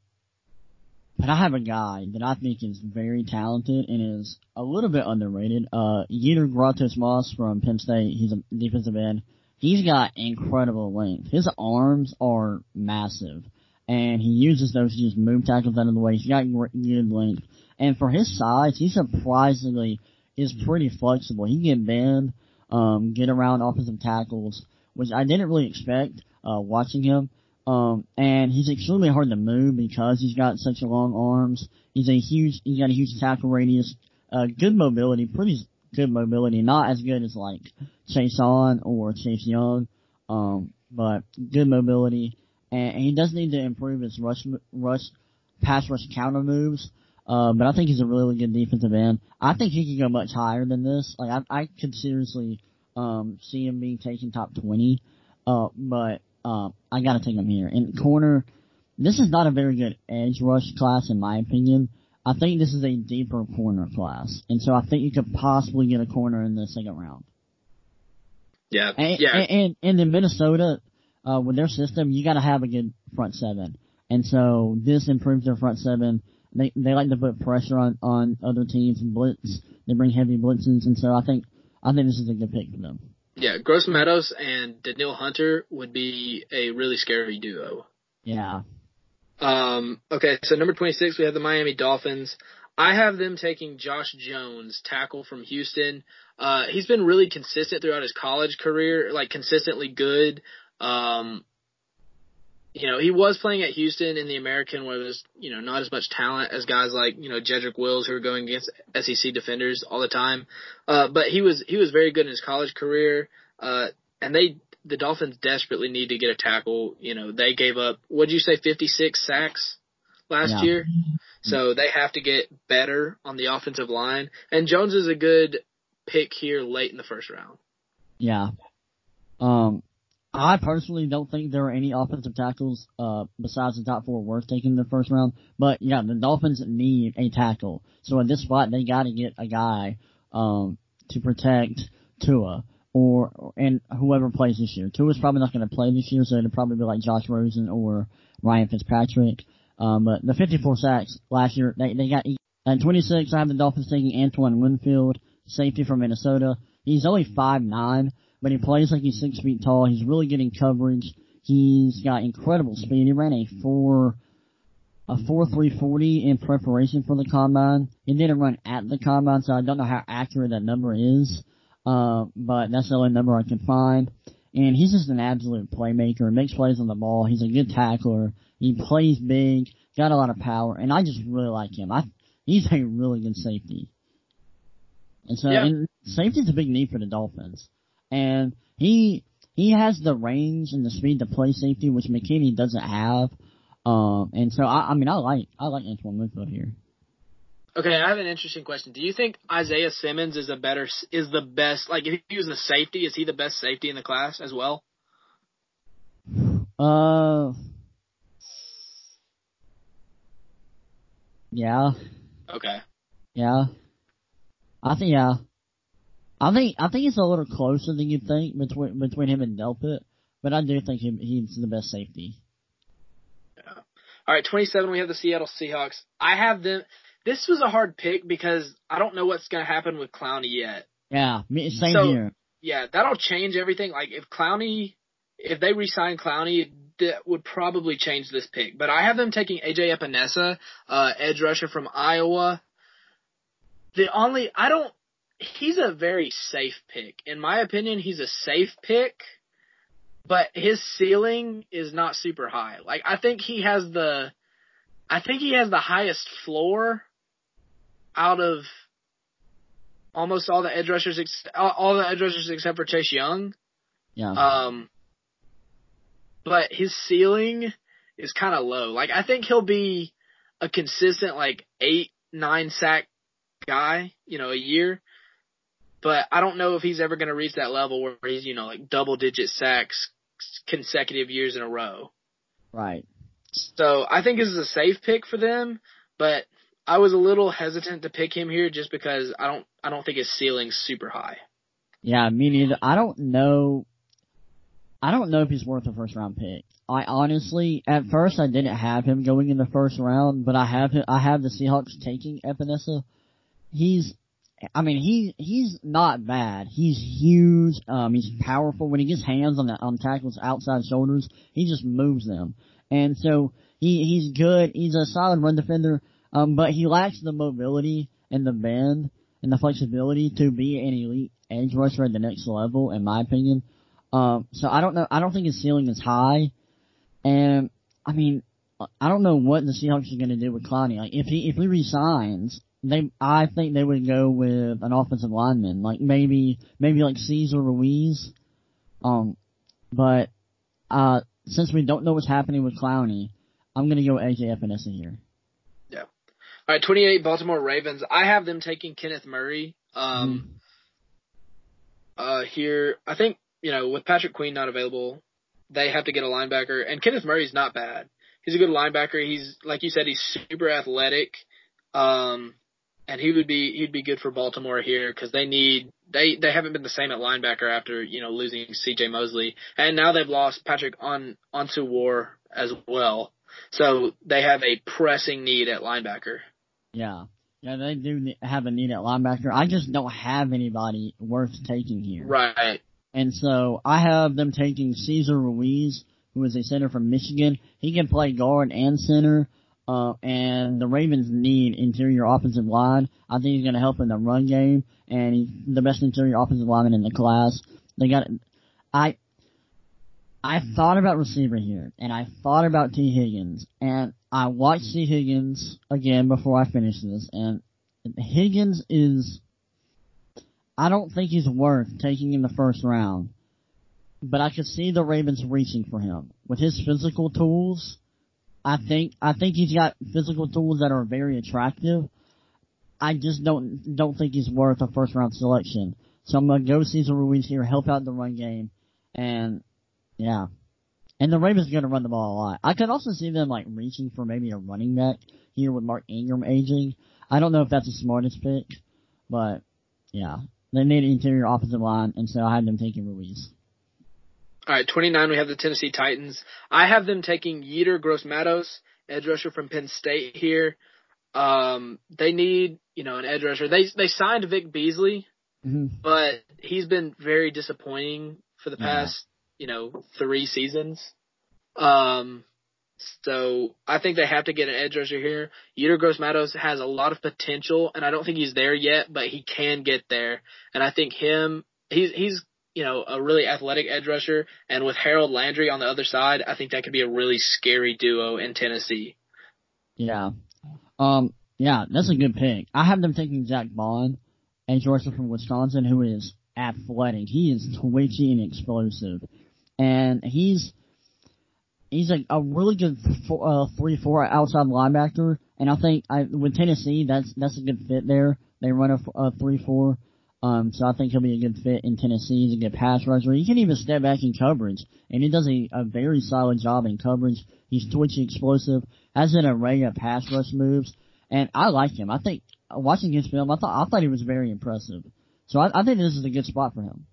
Speaker 1: but I have a guy that I think is very talented and is a little bit underrated. Uh, Yetur Gross-Matos from Penn State. He's a defensive end. He's got incredible length. His arms are massive, and he uses those to just move tackles out of the way. He's got good length, and for his size, he surprisingly is pretty flexible. He can bend, um, get around offensive tackles, which I didn't really expect uh, watching him. Um, and he's extremely hard to move because he's got such long arms. He's a huge, he's got a huge tackle radius, uh, good mobility, pretty good mobility, not as good as like Chaisson or Chase Young, um, but good mobility, and, and he does need to improve his rush, rush, pass rush counter moves. Uh, but I think he's a really good defensive end. I think he can go much higher than this. Like I, I could seriously um, see him being taken top twenty. Uh, but uh, I gotta take him here. In corner, this is not a very good edge rush class in my opinion. I think this is a deeper corner class, and so I think you could possibly get a corner in the second round.
Speaker 2: Yeah,
Speaker 1: and,
Speaker 2: yeah.
Speaker 1: And, and, and in Minnesota, uh, with their system, you got to have a good front seven, and so this improves their front seven. They they like to put pressure on on other teams and blitz. They bring heavy blitzes, and so I think I think this is a good pick for them.
Speaker 2: Yeah, Gross Matos and Danielle Hunter would be a really scary duo.
Speaker 1: Yeah.
Speaker 2: Um, okay, so number 26, we have the Miami Dolphins. I have them taking Josh Jones, tackle from Houston. Uh, he's been really consistent throughout his college career, like consistently good. Um, you know, he was playing at Houston in the American where there's, you know, not as much talent as guys like, you know, Jedrick Wills who are going against SEC defenders all the time. Uh, but he was, he was very good in his college career. Uh, and they, the Dolphins desperately need to get a tackle. You know, they gave up, what'd you say, 56 sacks last yeah. year? So they have to get better on the offensive line. And Jones is a good pick here late in the first round.
Speaker 1: Yeah. Um, I personally don't think there are any offensive tackles uh, besides the top four worth taking in the first round. But yeah, the Dolphins need a tackle. So at this spot, they got to get a guy um, to protect Tua or and whoever plays this year. Tua's probably not going to play this year, so it'll probably be like Josh Rosen or Ryan Fitzpatrick. Um, but the 54 sacks last year, they they got at 26. I have the Dolphins taking Antoine Winfield, safety from Minnesota. He's only five nine but he plays like he's six feet tall. He's really getting coverage. He's got incredible speed. He ran a four, a four three forty in preparation for the combine. He didn't run at the combine, so I don't know how accurate that number is. Uh, but that's the only number I can find. And he's just an absolute playmaker. Makes plays on the ball. He's a good tackler. He plays big. Got a lot of power, and I just really like him. I he's a really good safety. And so,
Speaker 2: Yeah.
Speaker 1: and safety's a big need for the Dolphins. And he he has the range and the speed to play safety, which McKinney doesn't have. Um, and so I, I mean, I like I like Antoine Winfield here.
Speaker 2: Okay, I have an interesting question. Do you think Isaiah Simmons is a better is the best? Like, if he was a safety, is he the best safety in the class as well?
Speaker 1: Uh, yeah,
Speaker 2: Okay.
Speaker 1: yeah. I think yeah. I think I think it's a little closer than you think between between him and Delpit, but I do think he, he's the best safety. Yeah.
Speaker 2: All right, 27, we have the Seattle Seahawks. I have them. This was a hard pick because I don't know what's going to happen with Clowney yet.
Speaker 1: Yeah, same
Speaker 2: So-
Speaker 1: here.
Speaker 2: Yeah, that'll change everything. Like, if Clowney, if they resign Clowney, that would probably change this pick. But I have them taking AJ Epenesa, uh, edge rusher from Iowa. The only, I don't, he's a very safe pick. In my opinion, he's a safe pick, but his ceiling is not super high. Like, I think he has the, I think he has the highest floor out of almost all the edge rushers, ex- all the edge rushers except for Chase Young.
Speaker 1: Yeah,
Speaker 2: Um, but his ceiling is kind of low. Like I think he'll be a consistent like eight, nine sack guy, you know, a year. But I don't know if he's ever going to reach that level where he's, you know, like double digit sacks consecutive years in a row.
Speaker 1: right.
Speaker 2: So I think this is a safe pick for them, but I was a little hesitant to pick him here just because I don't, I don't think his ceiling's super high.
Speaker 1: Yeah, me neither. I don't know. I don't know if he's worth a first round pick. I honestly, at first, I didn't have him going in the first round, but I have him, I have the Seahawks taking Epenesa. He's, I mean, he he's not bad. He's huge. Um, he's powerful. When he gets hands on the on tackles outside shoulders, he just moves them. And so he he's good. He's a solid run defender. Um, but he lacks the mobility and the bend and the flexibility to be an elite edge rusher at the next level, in my opinion. Um, so I don't know. I don't think his ceiling is high, and I mean, I don't know what the Seahawks are going to do with Clowney. Like if he if he resigns, they I think they would go with an offensive lineman, like maybe maybe like Cesar Ruiz. Um, but uh, since we don't know what's happening with Clowney, I'm to go AJ Epenesa here.
Speaker 2: All right, 28 Baltimore Ravens. I have them taking Kenneth Murray. Um, uh, here, I think, you know, with Patrick Queen not available, they have to get a linebacker, and Kenneth Murray's not bad. He's a good linebacker. He's, like you said, he's super athletic. Um, and he would be, he'd be good for Baltimore here because they need, they, they haven't been the same at linebacker after, you know, losing CJ Mosley. And now they've lost Patrick on, onto war as well. So they have a pressing need at linebacker.
Speaker 1: Yeah. Yeah, they do have a need at linebacker. I just don't have anybody worth taking here.
Speaker 2: Right.
Speaker 1: And so I have them taking Cesar Ruiz, who is a center from Michigan. He can play guard and center. Uh, and the Ravens need interior offensive line. I think he's going to help in the run game, and he's the best interior offensive lineman in the class. They got, I, I mm-hmm. thought about receiver here, and I thought about Tee Higgins, and I watched Tee Higgins again before I finished this, and Higgins is, I don't think he's worth taking in the first round, but I could see the Ravens reaching for him with his physical tools. I think I think he's got physical tools that are very attractive. I just don't don't think he's worth a first round selection. So I'm gonna go Cesar Ruiz here, help out the run game, and yeah. And the Ravens are gonna run the ball a lot. I could also see them like reaching for maybe a running back here with Mark Ingram aging. I don't know if that's the smartest pick, but yeah. They need an interior offensive line, and so I had them taking Ruiz.
Speaker 2: All right, 29, we have the Tennessee Titans. I have them taking Yetur Gross Matos, edge rusher from Penn State here. Um, they need, you know, an edge rusher. They they signed Vic Beasley,
Speaker 1: Mm-hmm.
Speaker 2: but he's been very disappointing for the past, you know, three seasons. Um, So I think they have to get an edge rusher here. Yetur Gross has a lot of potential, and I don't think he's there yet, but he can get there. And I think him, he's he's you know a really athletic edge rusher, and with Harold Landry on the other side, I think that could be a really scary duo in Tennessee.
Speaker 1: Yeah, um, yeah, that's a good pick. I have them taking Zack Baun, edge rusher from Wisconsin, who is athletic. He is twitchy and explosive, and he's he's a, a really good four, uh, three four outside linebacker, and I think I, with Tennessee that's that's a good fit there. They run a, a three four, um, so I think he'll be a good fit in Tennessee. He's a good pass rusher. He can even step back in coverage, and he does a, a very solid job in coverage. He's twitchy, explosive, has an array of pass rush moves, and I like him. I think watching his film, I thought I thought he was very impressive. So I, I think this is a good spot for him.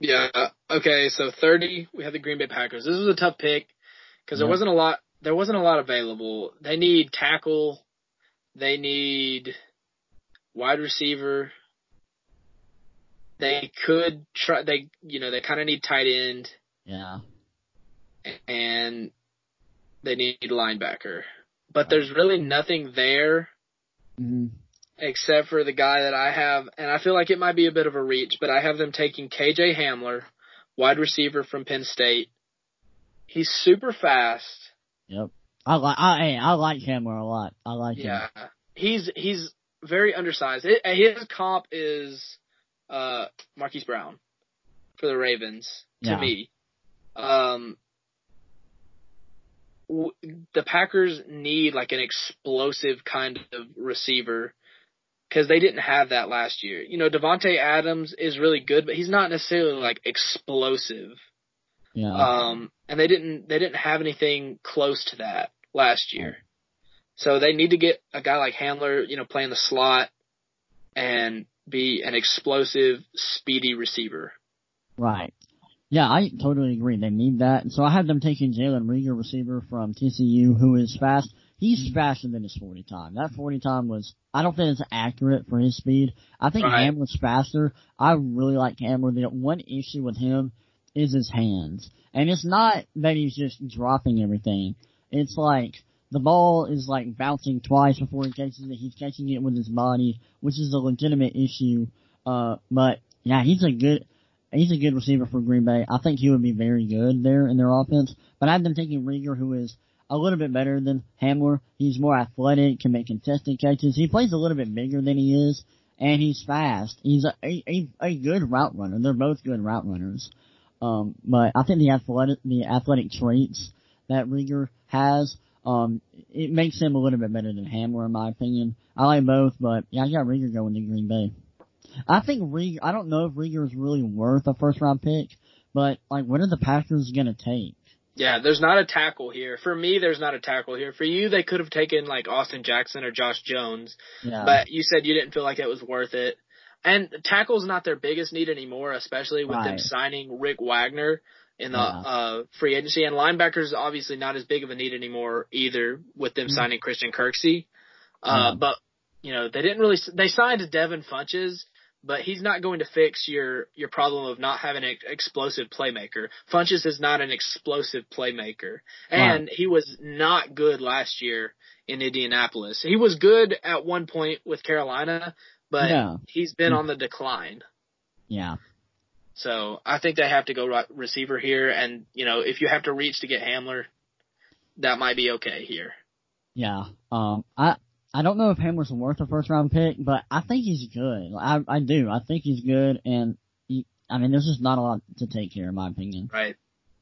Speaker 2: Yeah. Okay. So 30, we have the Green Bay Packers. This was a tough pick because there wasn't a lot. There wasn't a lot available. They need tackle. They need wide receiver. They could try. They you know they kind of need tight end.
Speaker 1: Yeah.
Speaker 2: And they need linebacker, but there's really nothing there.
Speaker 1: Mm-hmm
Speaker 2: except for the guy that I have, and I feel like it might be a bit of a reach, but I have them taking KJ Hamler, wide receiver from Penn State. He's super fast.
Speaker 1: Yep. I like I I like Hamler a lot. I like
Speaker 2: yeah.
Speaker 1: him.
Speaker 2: He's he's very undersized. His comp is uh Marquise Brown for the Ravens to
Speaker 1: yeah.
Speaker 2: me. Um the Packers need like an explosive kind of receiver because they didn't have that last year. You know, Davante Adams is really good, but he's not necessarily like explosive.
Speaker 1: Yeah.
Speaker 2: Um, and they didn't they didn't have anything close to that last year. So they need to get a guy like Hamler, you know, playing the slot and be an explosive, speedy receiver.
Speaker 1: Right. Yeah, I totally agree. They need that. And so I have them taking Jalen Reagor, receiver from TCU, who is fast. He's faster than his 40 time. That 40 time was, I don't think it's accurate for his speed. I think
Speaker 2: Right.
Speaker 1: Hamler's faster. I really like Hamler. The one issue with him is his hands. And it's not that he's just dropping everything. It's like, the ball is like bouncing twice before he catches it. He's catching it with his body, which is a legitimate issue. Uh, but yeah, he's a good, he's a good receiver for Green Bay. I think he would be very good there in their offense. But I have been taking Reagor, who is a little bit better than Hamler. He's more athletic, can make contested catches. He plays a little bit bigger than he is, and he's fast. He's a, a, a good route runner. They're both good route runners. Um, but I think the athletic, the athletic traits that Reagor has, um, it makes him a little bit better than Hamler in my opinion. I like both, but yeah, I got Reagor going to Green Bay. I think Reagor, I don't know if Reagor is really worth a first round pick, but like, what are the Packers gonna take?
Speaker 2: Yeah, there's not a tackle here. For me, there's not a tackle here. For you, they could have taken like Austin Jackson or Josh Jones,
Speaker 1: Yeah.
Speaker 2: but you said you didn't feel like it was worth it. And tackle's not their biggest need anymore, especially with them signing Rick Wagner in the
Speaker 1: Yeah.
Speaker 2: uh free agency. And linebackers obviously not as big of a need anymore either with them
Speaker 1: Mhm.
Speaker 2: signing Christian Kirksey. Uh,
Speaker 1: Yeah.
Speaker 2: but you know they didn't really. They signed Devin Funchess, but he's not going to fix your your problem of not having an explosive playmaker. Funchess is not an explosive playmaker, and he was not good last year in Indianapolis. He was good at one point with Carolina, but
Speaker 1: Yeah.
Speaker 2: he's been on the decline.
Speaker 1: yeah.
Speaker 2: So I think they have to go right receiver here, and you know if you have to reach to get Hamler, that might be okay here.
Speaker 1: Yeah. Um, I, I don't know if Hamler's worth a first round pick, but I think he's good. I, I do. I think he's good, and he, I mean, there's just not a lot to take here, in my opinion.
Speaker 2: Right.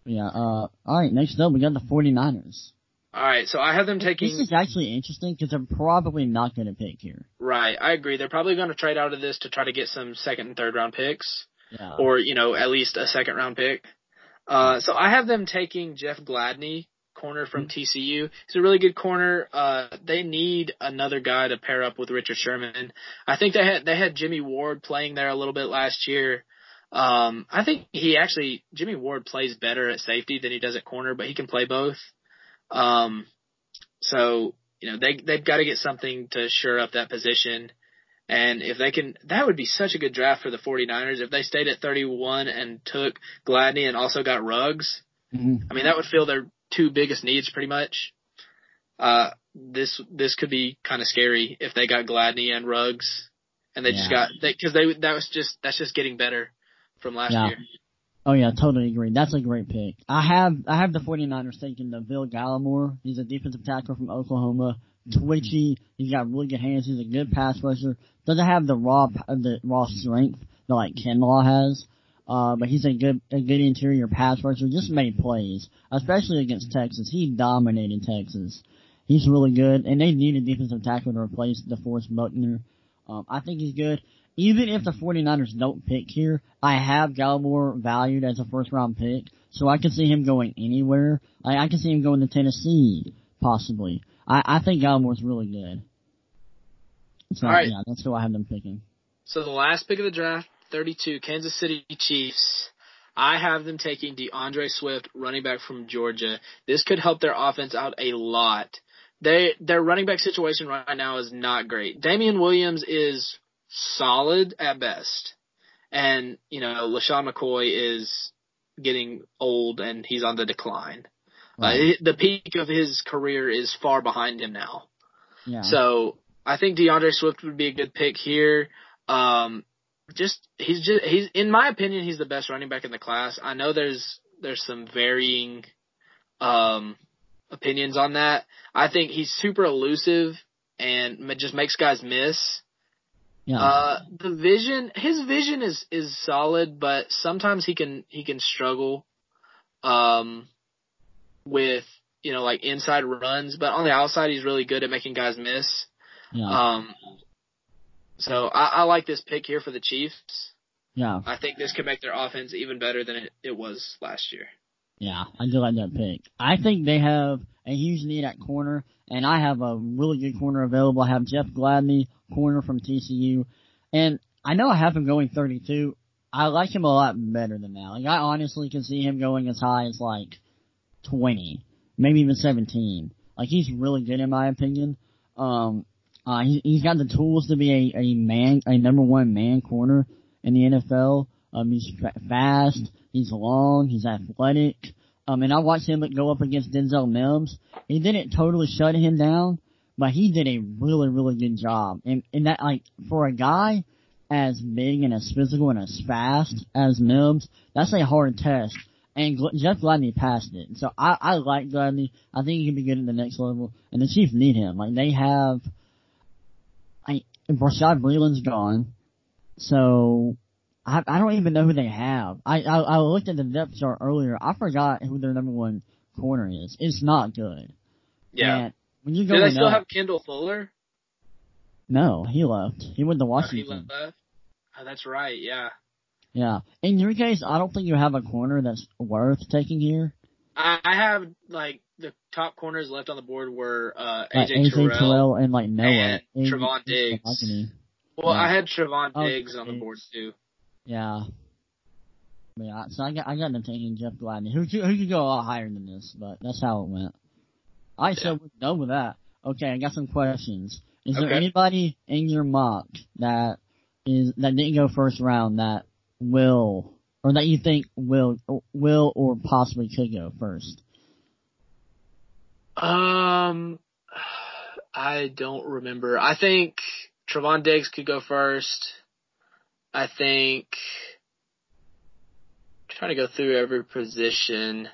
Speaker 1: Yeah. Uh, all right. Next up, we got the 49ers.
Speaker 2: All right. So I have them taking.
Speaker 1: This is actually interesting because they're probably not going to pick here.
Speaker 2: Right, I agree. They're probably going to trade out of this to try to get some second and third round picks,
Speaker 1: Yeah.
Speaker 2: or you know at least a second round pick. Uh, so I have them taking Jeff Gladney, corner from TCU. He's a really good corner. Uh, they need another guy to pair up with Richard Sherman. I think they had they had Jimmy Ward playing there a little bit last year. Um, I think he actually Jimmy Ward plays better at safety than he does at corner, but he can play both. Um, so you know they they've got to get something to shore up that position. And if they can, that would be such a good draft for the 49ers if they stayed at 31 and took Gladney and also got Ruggs.
Speaker 1: Mhm.
Speaker 2: I mean, that would fill their two biggest needs pretty much. Uh, this this could be kind of scary if they got Gladney and Ruggs, and they yeah. just got because they, they that was just that's just getting better from last yeah. year.
Speaker 1: Oh yeah, totally agree. That's a great pick. I have I have the 49ers taking Neville Gallimore. He's a defensive tackle from Oklahoma. Twitchy. He's got really good hands. He's a good pass rusher. Doesn't have the raw the raw strength that like Kinlaw has. Uh, but he's a good a good interior pass rusher. Just made plays, especially against Texas. He dominated Texas. He's really good, and they need a defensive tackle to replace DeForest Buckner. Um, I think he's good. Even if the 49ers don't pick here, I have Gallimore valued as a first round pick, so I can see him going anywhere. I, I can see him going to Tennessee, possibly. I, I think Gallimore's really good. So,
Speaker 2: All right.
Speaker 1: yeah, that's who I have them picking.
Speaker 2: So the last pick of the draft, 32, Kansas City Chiefs. I have them taking D'Andre Swift, running back from Georgia. This could help their offense out a lot. They their running back situation right now is not great. Damien Williams is solid at best, and you know LeSean McCoy is getting old and he's on the decline. Uh, the peak of his career is far behind him now. Yeah. So I think D'Andre Swift would be a good pick here. Um, just he's just he's in my opinion he's the best running back in the class. I know there's there's some varying um opinions on that. I think he's super elusive and just makes guys miss. Yeah. Uh, the vision, his vision is is solid, but sometimes he can he can struggle, um, with you know like inside runs. But on the outside, he's really good at making guys miss. Yeah. Um, so I, I like this pick here for the Chiefs.
Speaker 1: Yeah.
Speaker 2: I think this could make their offense even better than it, it was last year.
Speaker 1: Yeah, I do like that pick. I think they have a huge need at corner, and I have a really good corner available. I have Jeff Gladney, corner from TCU, and I know I have him going 32. I like him a lot better than that. Like I honestly can see him going as high as like 20, maybe even 17. Like he's really good in my opinion. Um, uh, he, he's got the tools to be a, a man, a number one man corner in the NFL. Um, he's fast, he's long, he's athletic. Um, and I watched him go up against Denzel Mims. He didn't totally shut him down, but he did a really, really good job. And, and that, like, for a guy as big and as physical and as fast as Mims, that's a hard test. And Gl- Jeff Gladney passed it. So I, I like Gladney. I think he can be good at the next level. And the Chiefs need him. Like, they have, I, Bashaud Breeland's gone. So I, I don't even know who they have. I, I, I looked at the depth chart earlier. I forgot who their number one corner is. It's not good.
Speaker 2: Yeah. And when you go, do they still up, have Kendall Fuller?
Speaker 1: No, he left. He went to Washington.
Speaker 2: Oh, he left. Oh, that's right. Yeah.
Speaker 1: Yeah. In your case, I don't think you have a corner that's worth taking here.
Speaker 2: I have like the top corners left on the board were uh, AJ, AJ Terrell,
Speaker 1: Terrell and like Noah
Speaker 2: and Trevon Diggs. Well, yeah. I had Trevon oh, Diggs on the board too.
Speaker 1: Yeah. Yeah, so I got I got them taking Jeff Gladney. Who who could go a lot higher than this, but that's how it went. Alright, yeah. so we're done with that. Okay, I got some questions. Is okay. there anybody in your mock that is that didn't go first round that will or that you think will will or possibly could go first?
Speaker 2: Um, I don't remember. I think Trevon Diggs could go first. I think trying to go through every position.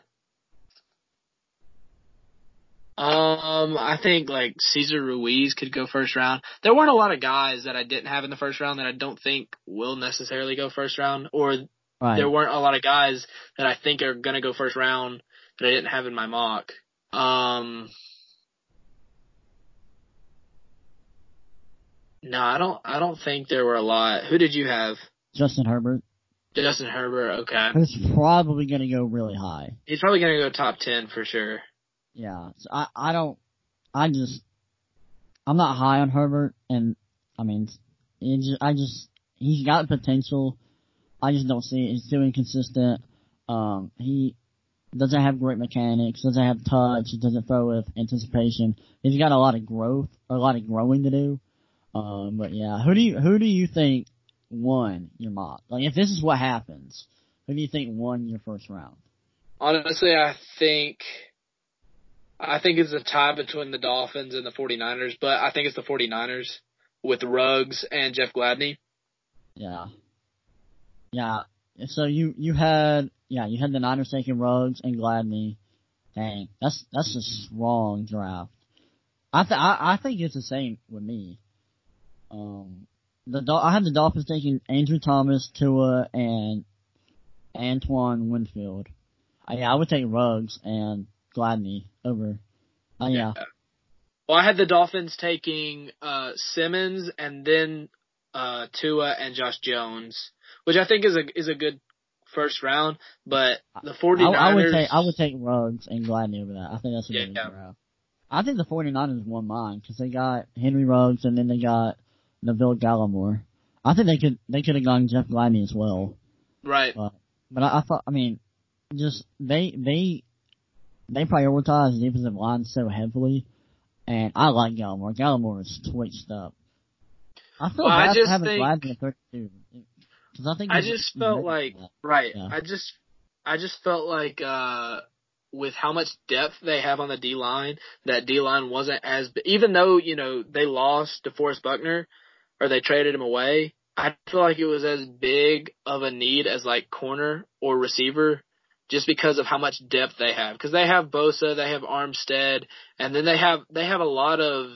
Speaker 2: Um, I think like Cesar Ruiz could go first round. There weren't a lot of guys that I didn't have in the first round that I don't think will necessarily go first round, or right. there weren't a lot of guys that I think are gonna go first round that I didn't have in my mock. Um, No, I don't. I don't think there were a lot. Who did you have?
Speaker 1: Justin Herbert.
Speaker 2: Justin Herbert. Okay.
Speaker 1: He's probably going to go really high.
Speaker 2: He's probably going to go top ten for sure.
Speaker 1: Yeah. So I. I don't. I just. I'm not high on Herbert, and I mean, just, I just he's got potential. I just don't see it. He's too inconsistent. Um, he doesn't have great mechanics, doesn't have touch, doesn't throw with anticipation. He's got a lot of growth, a lot of growing to do. Um, but yeah, who do you who do you think won your mock? Like, if this is what happens, who do you think won your first round?
Speaker 2: Honestly, I think I think it's a tie between the Dolphins and the 49ers, but I think it's the 49ers with Ruggs and Jeff Gladney.
Speaker 1: Yeah. Yeah. So you you had yeah you had the Niners taking Ruggs and Gladney. Dang, that's that's a strong draft. I th- I, I think it's the same with me. Um, the I had the Dolphins taking Andrew Thomas, Tua, and Antoine Winfield. Uh, yeah, I would take Ruggs and Gladney over. Uh, yeah. yeah.
Speaker 2: Well, I had the Dolphins taking uh, Simmons and then uh, Tua and Josh Jones, which I think is a is a good first round. But the 49ers,
Speaker 1: I, I would take I would take Ruggs and Gladney over that. I think that's a good yeah. round. I think the 49ers won mine because they got Henry Ruggs and then they got Neville Gallimore. I think they could they could have gone Jeff Gladney as well.
Speaker 2: Right.
Speaker 1: But, but I, I thought I mean just they they they prioritize the defensive line so heavily, and I like Gallimore. Gallimore is twitched up. I feel well, bad I just having think, Gladney at 32. Cause
Speaker 2: I just felt like right. Yeah. I just I just felt like uh with how much depth they have on the D line, that D line wasn't as even though you know they lost DeForest Buckner or they traded him away. I feel like it was as big of a need as like corner or receiver just because of how much depth they have. Because they have Bosa, they have Armstead, and then they have they have a lot of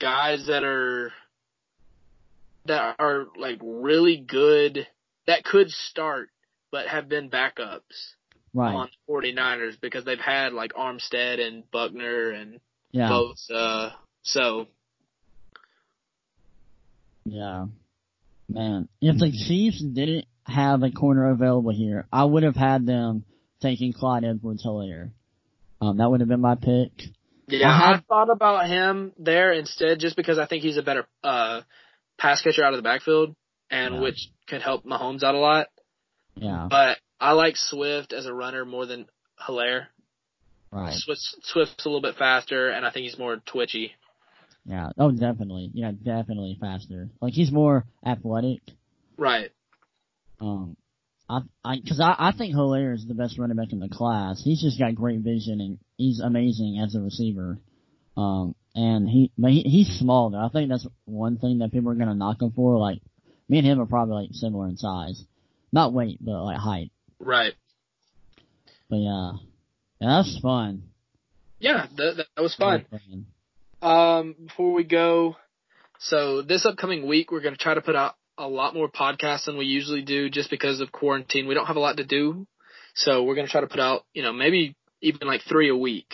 Speaker 2: guys that are that are like really good that could start but have been backups
Speaker 1: right.
Speaker 2: on 49ers because they've had like Armstead and Buckner and yeah. Bosa. So
Speaker 1: yeah. Man, if the Chiefs didn't have a corner available here, I would have had them taking Clyde Edwards Helaire. Um, that would have been my pick.
Speaker 2: Yeah, I, had, I thought about him there instead just because I think he's a better, uh, pass catcher out of the backfield and yeah. which could help Mahomes out a lot.
Speaker 1: Yeah.
Speaker 2: But I like Swift as a runner more than Helaire.
Speaker 1: Right.
Speaker 2: Swift, Swift's a little bit faster and I think he's more twitchy.
Speaker 1: Yeah. Oh, definitely. Yeah, definitely faster. Like he's more athletic.
Speaker 2: Right.
Speaker 1: Um, I, I, cause I, I think Helaire is the best running back in the class. He's just got great vision and he's amazing as a receiver. Um, and he, but he, he's small though. I think that's one thing that people are gonna knock him for. Like, me and him are probably like similar in size. Not weight, but like height.
Speaker 2: Right.
Speaker 1: But yeah. Yeah, that's fun.
Speaker 2: Yeah, that, that was fun. Um, before we go, so this upcoming week we're going to try to put out a lot more podcasts than we usually do just because of quarantine. We don't have a lot to do. So we're going to try to put out, you know, maybe even like three a week.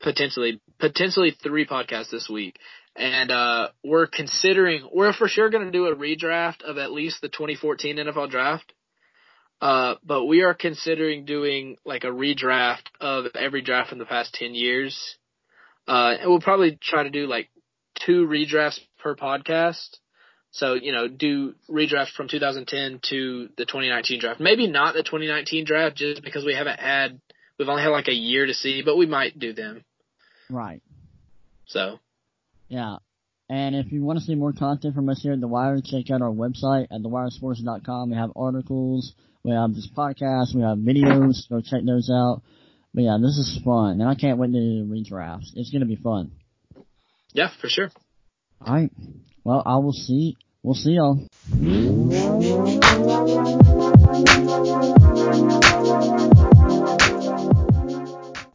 Speaker 2: Potentially, potentially three podcasts this week. And, uh, we're considering, we're for sure going to do a redraft of at least the 2014 NFL draft. Uh, but we are considering doing like a redraft of every draft in the past 10 years. Uh, and we'll probably try to do like two redrafts per podcast. So, you know, do redraft from 2010 to the 2019 draft. Maybe not the 2019 draft just because we haven't had, we've only had like a year to see, but we might do them.
Speaker 1: Right.
Speaker 2: So.
Speaker 1: Yeah. And if you want to see more content from us here at The Wire, check out our website at thewiresports.com. We have articles, we have this podcast, we have videos, go check those out. But yeah, this is fun, and I can't wait to read drafts. It's gonna be fun.
Speaker 2: Yeah, for sure.
Speaker 1: Alright. Well, I will see, we'll see y'all.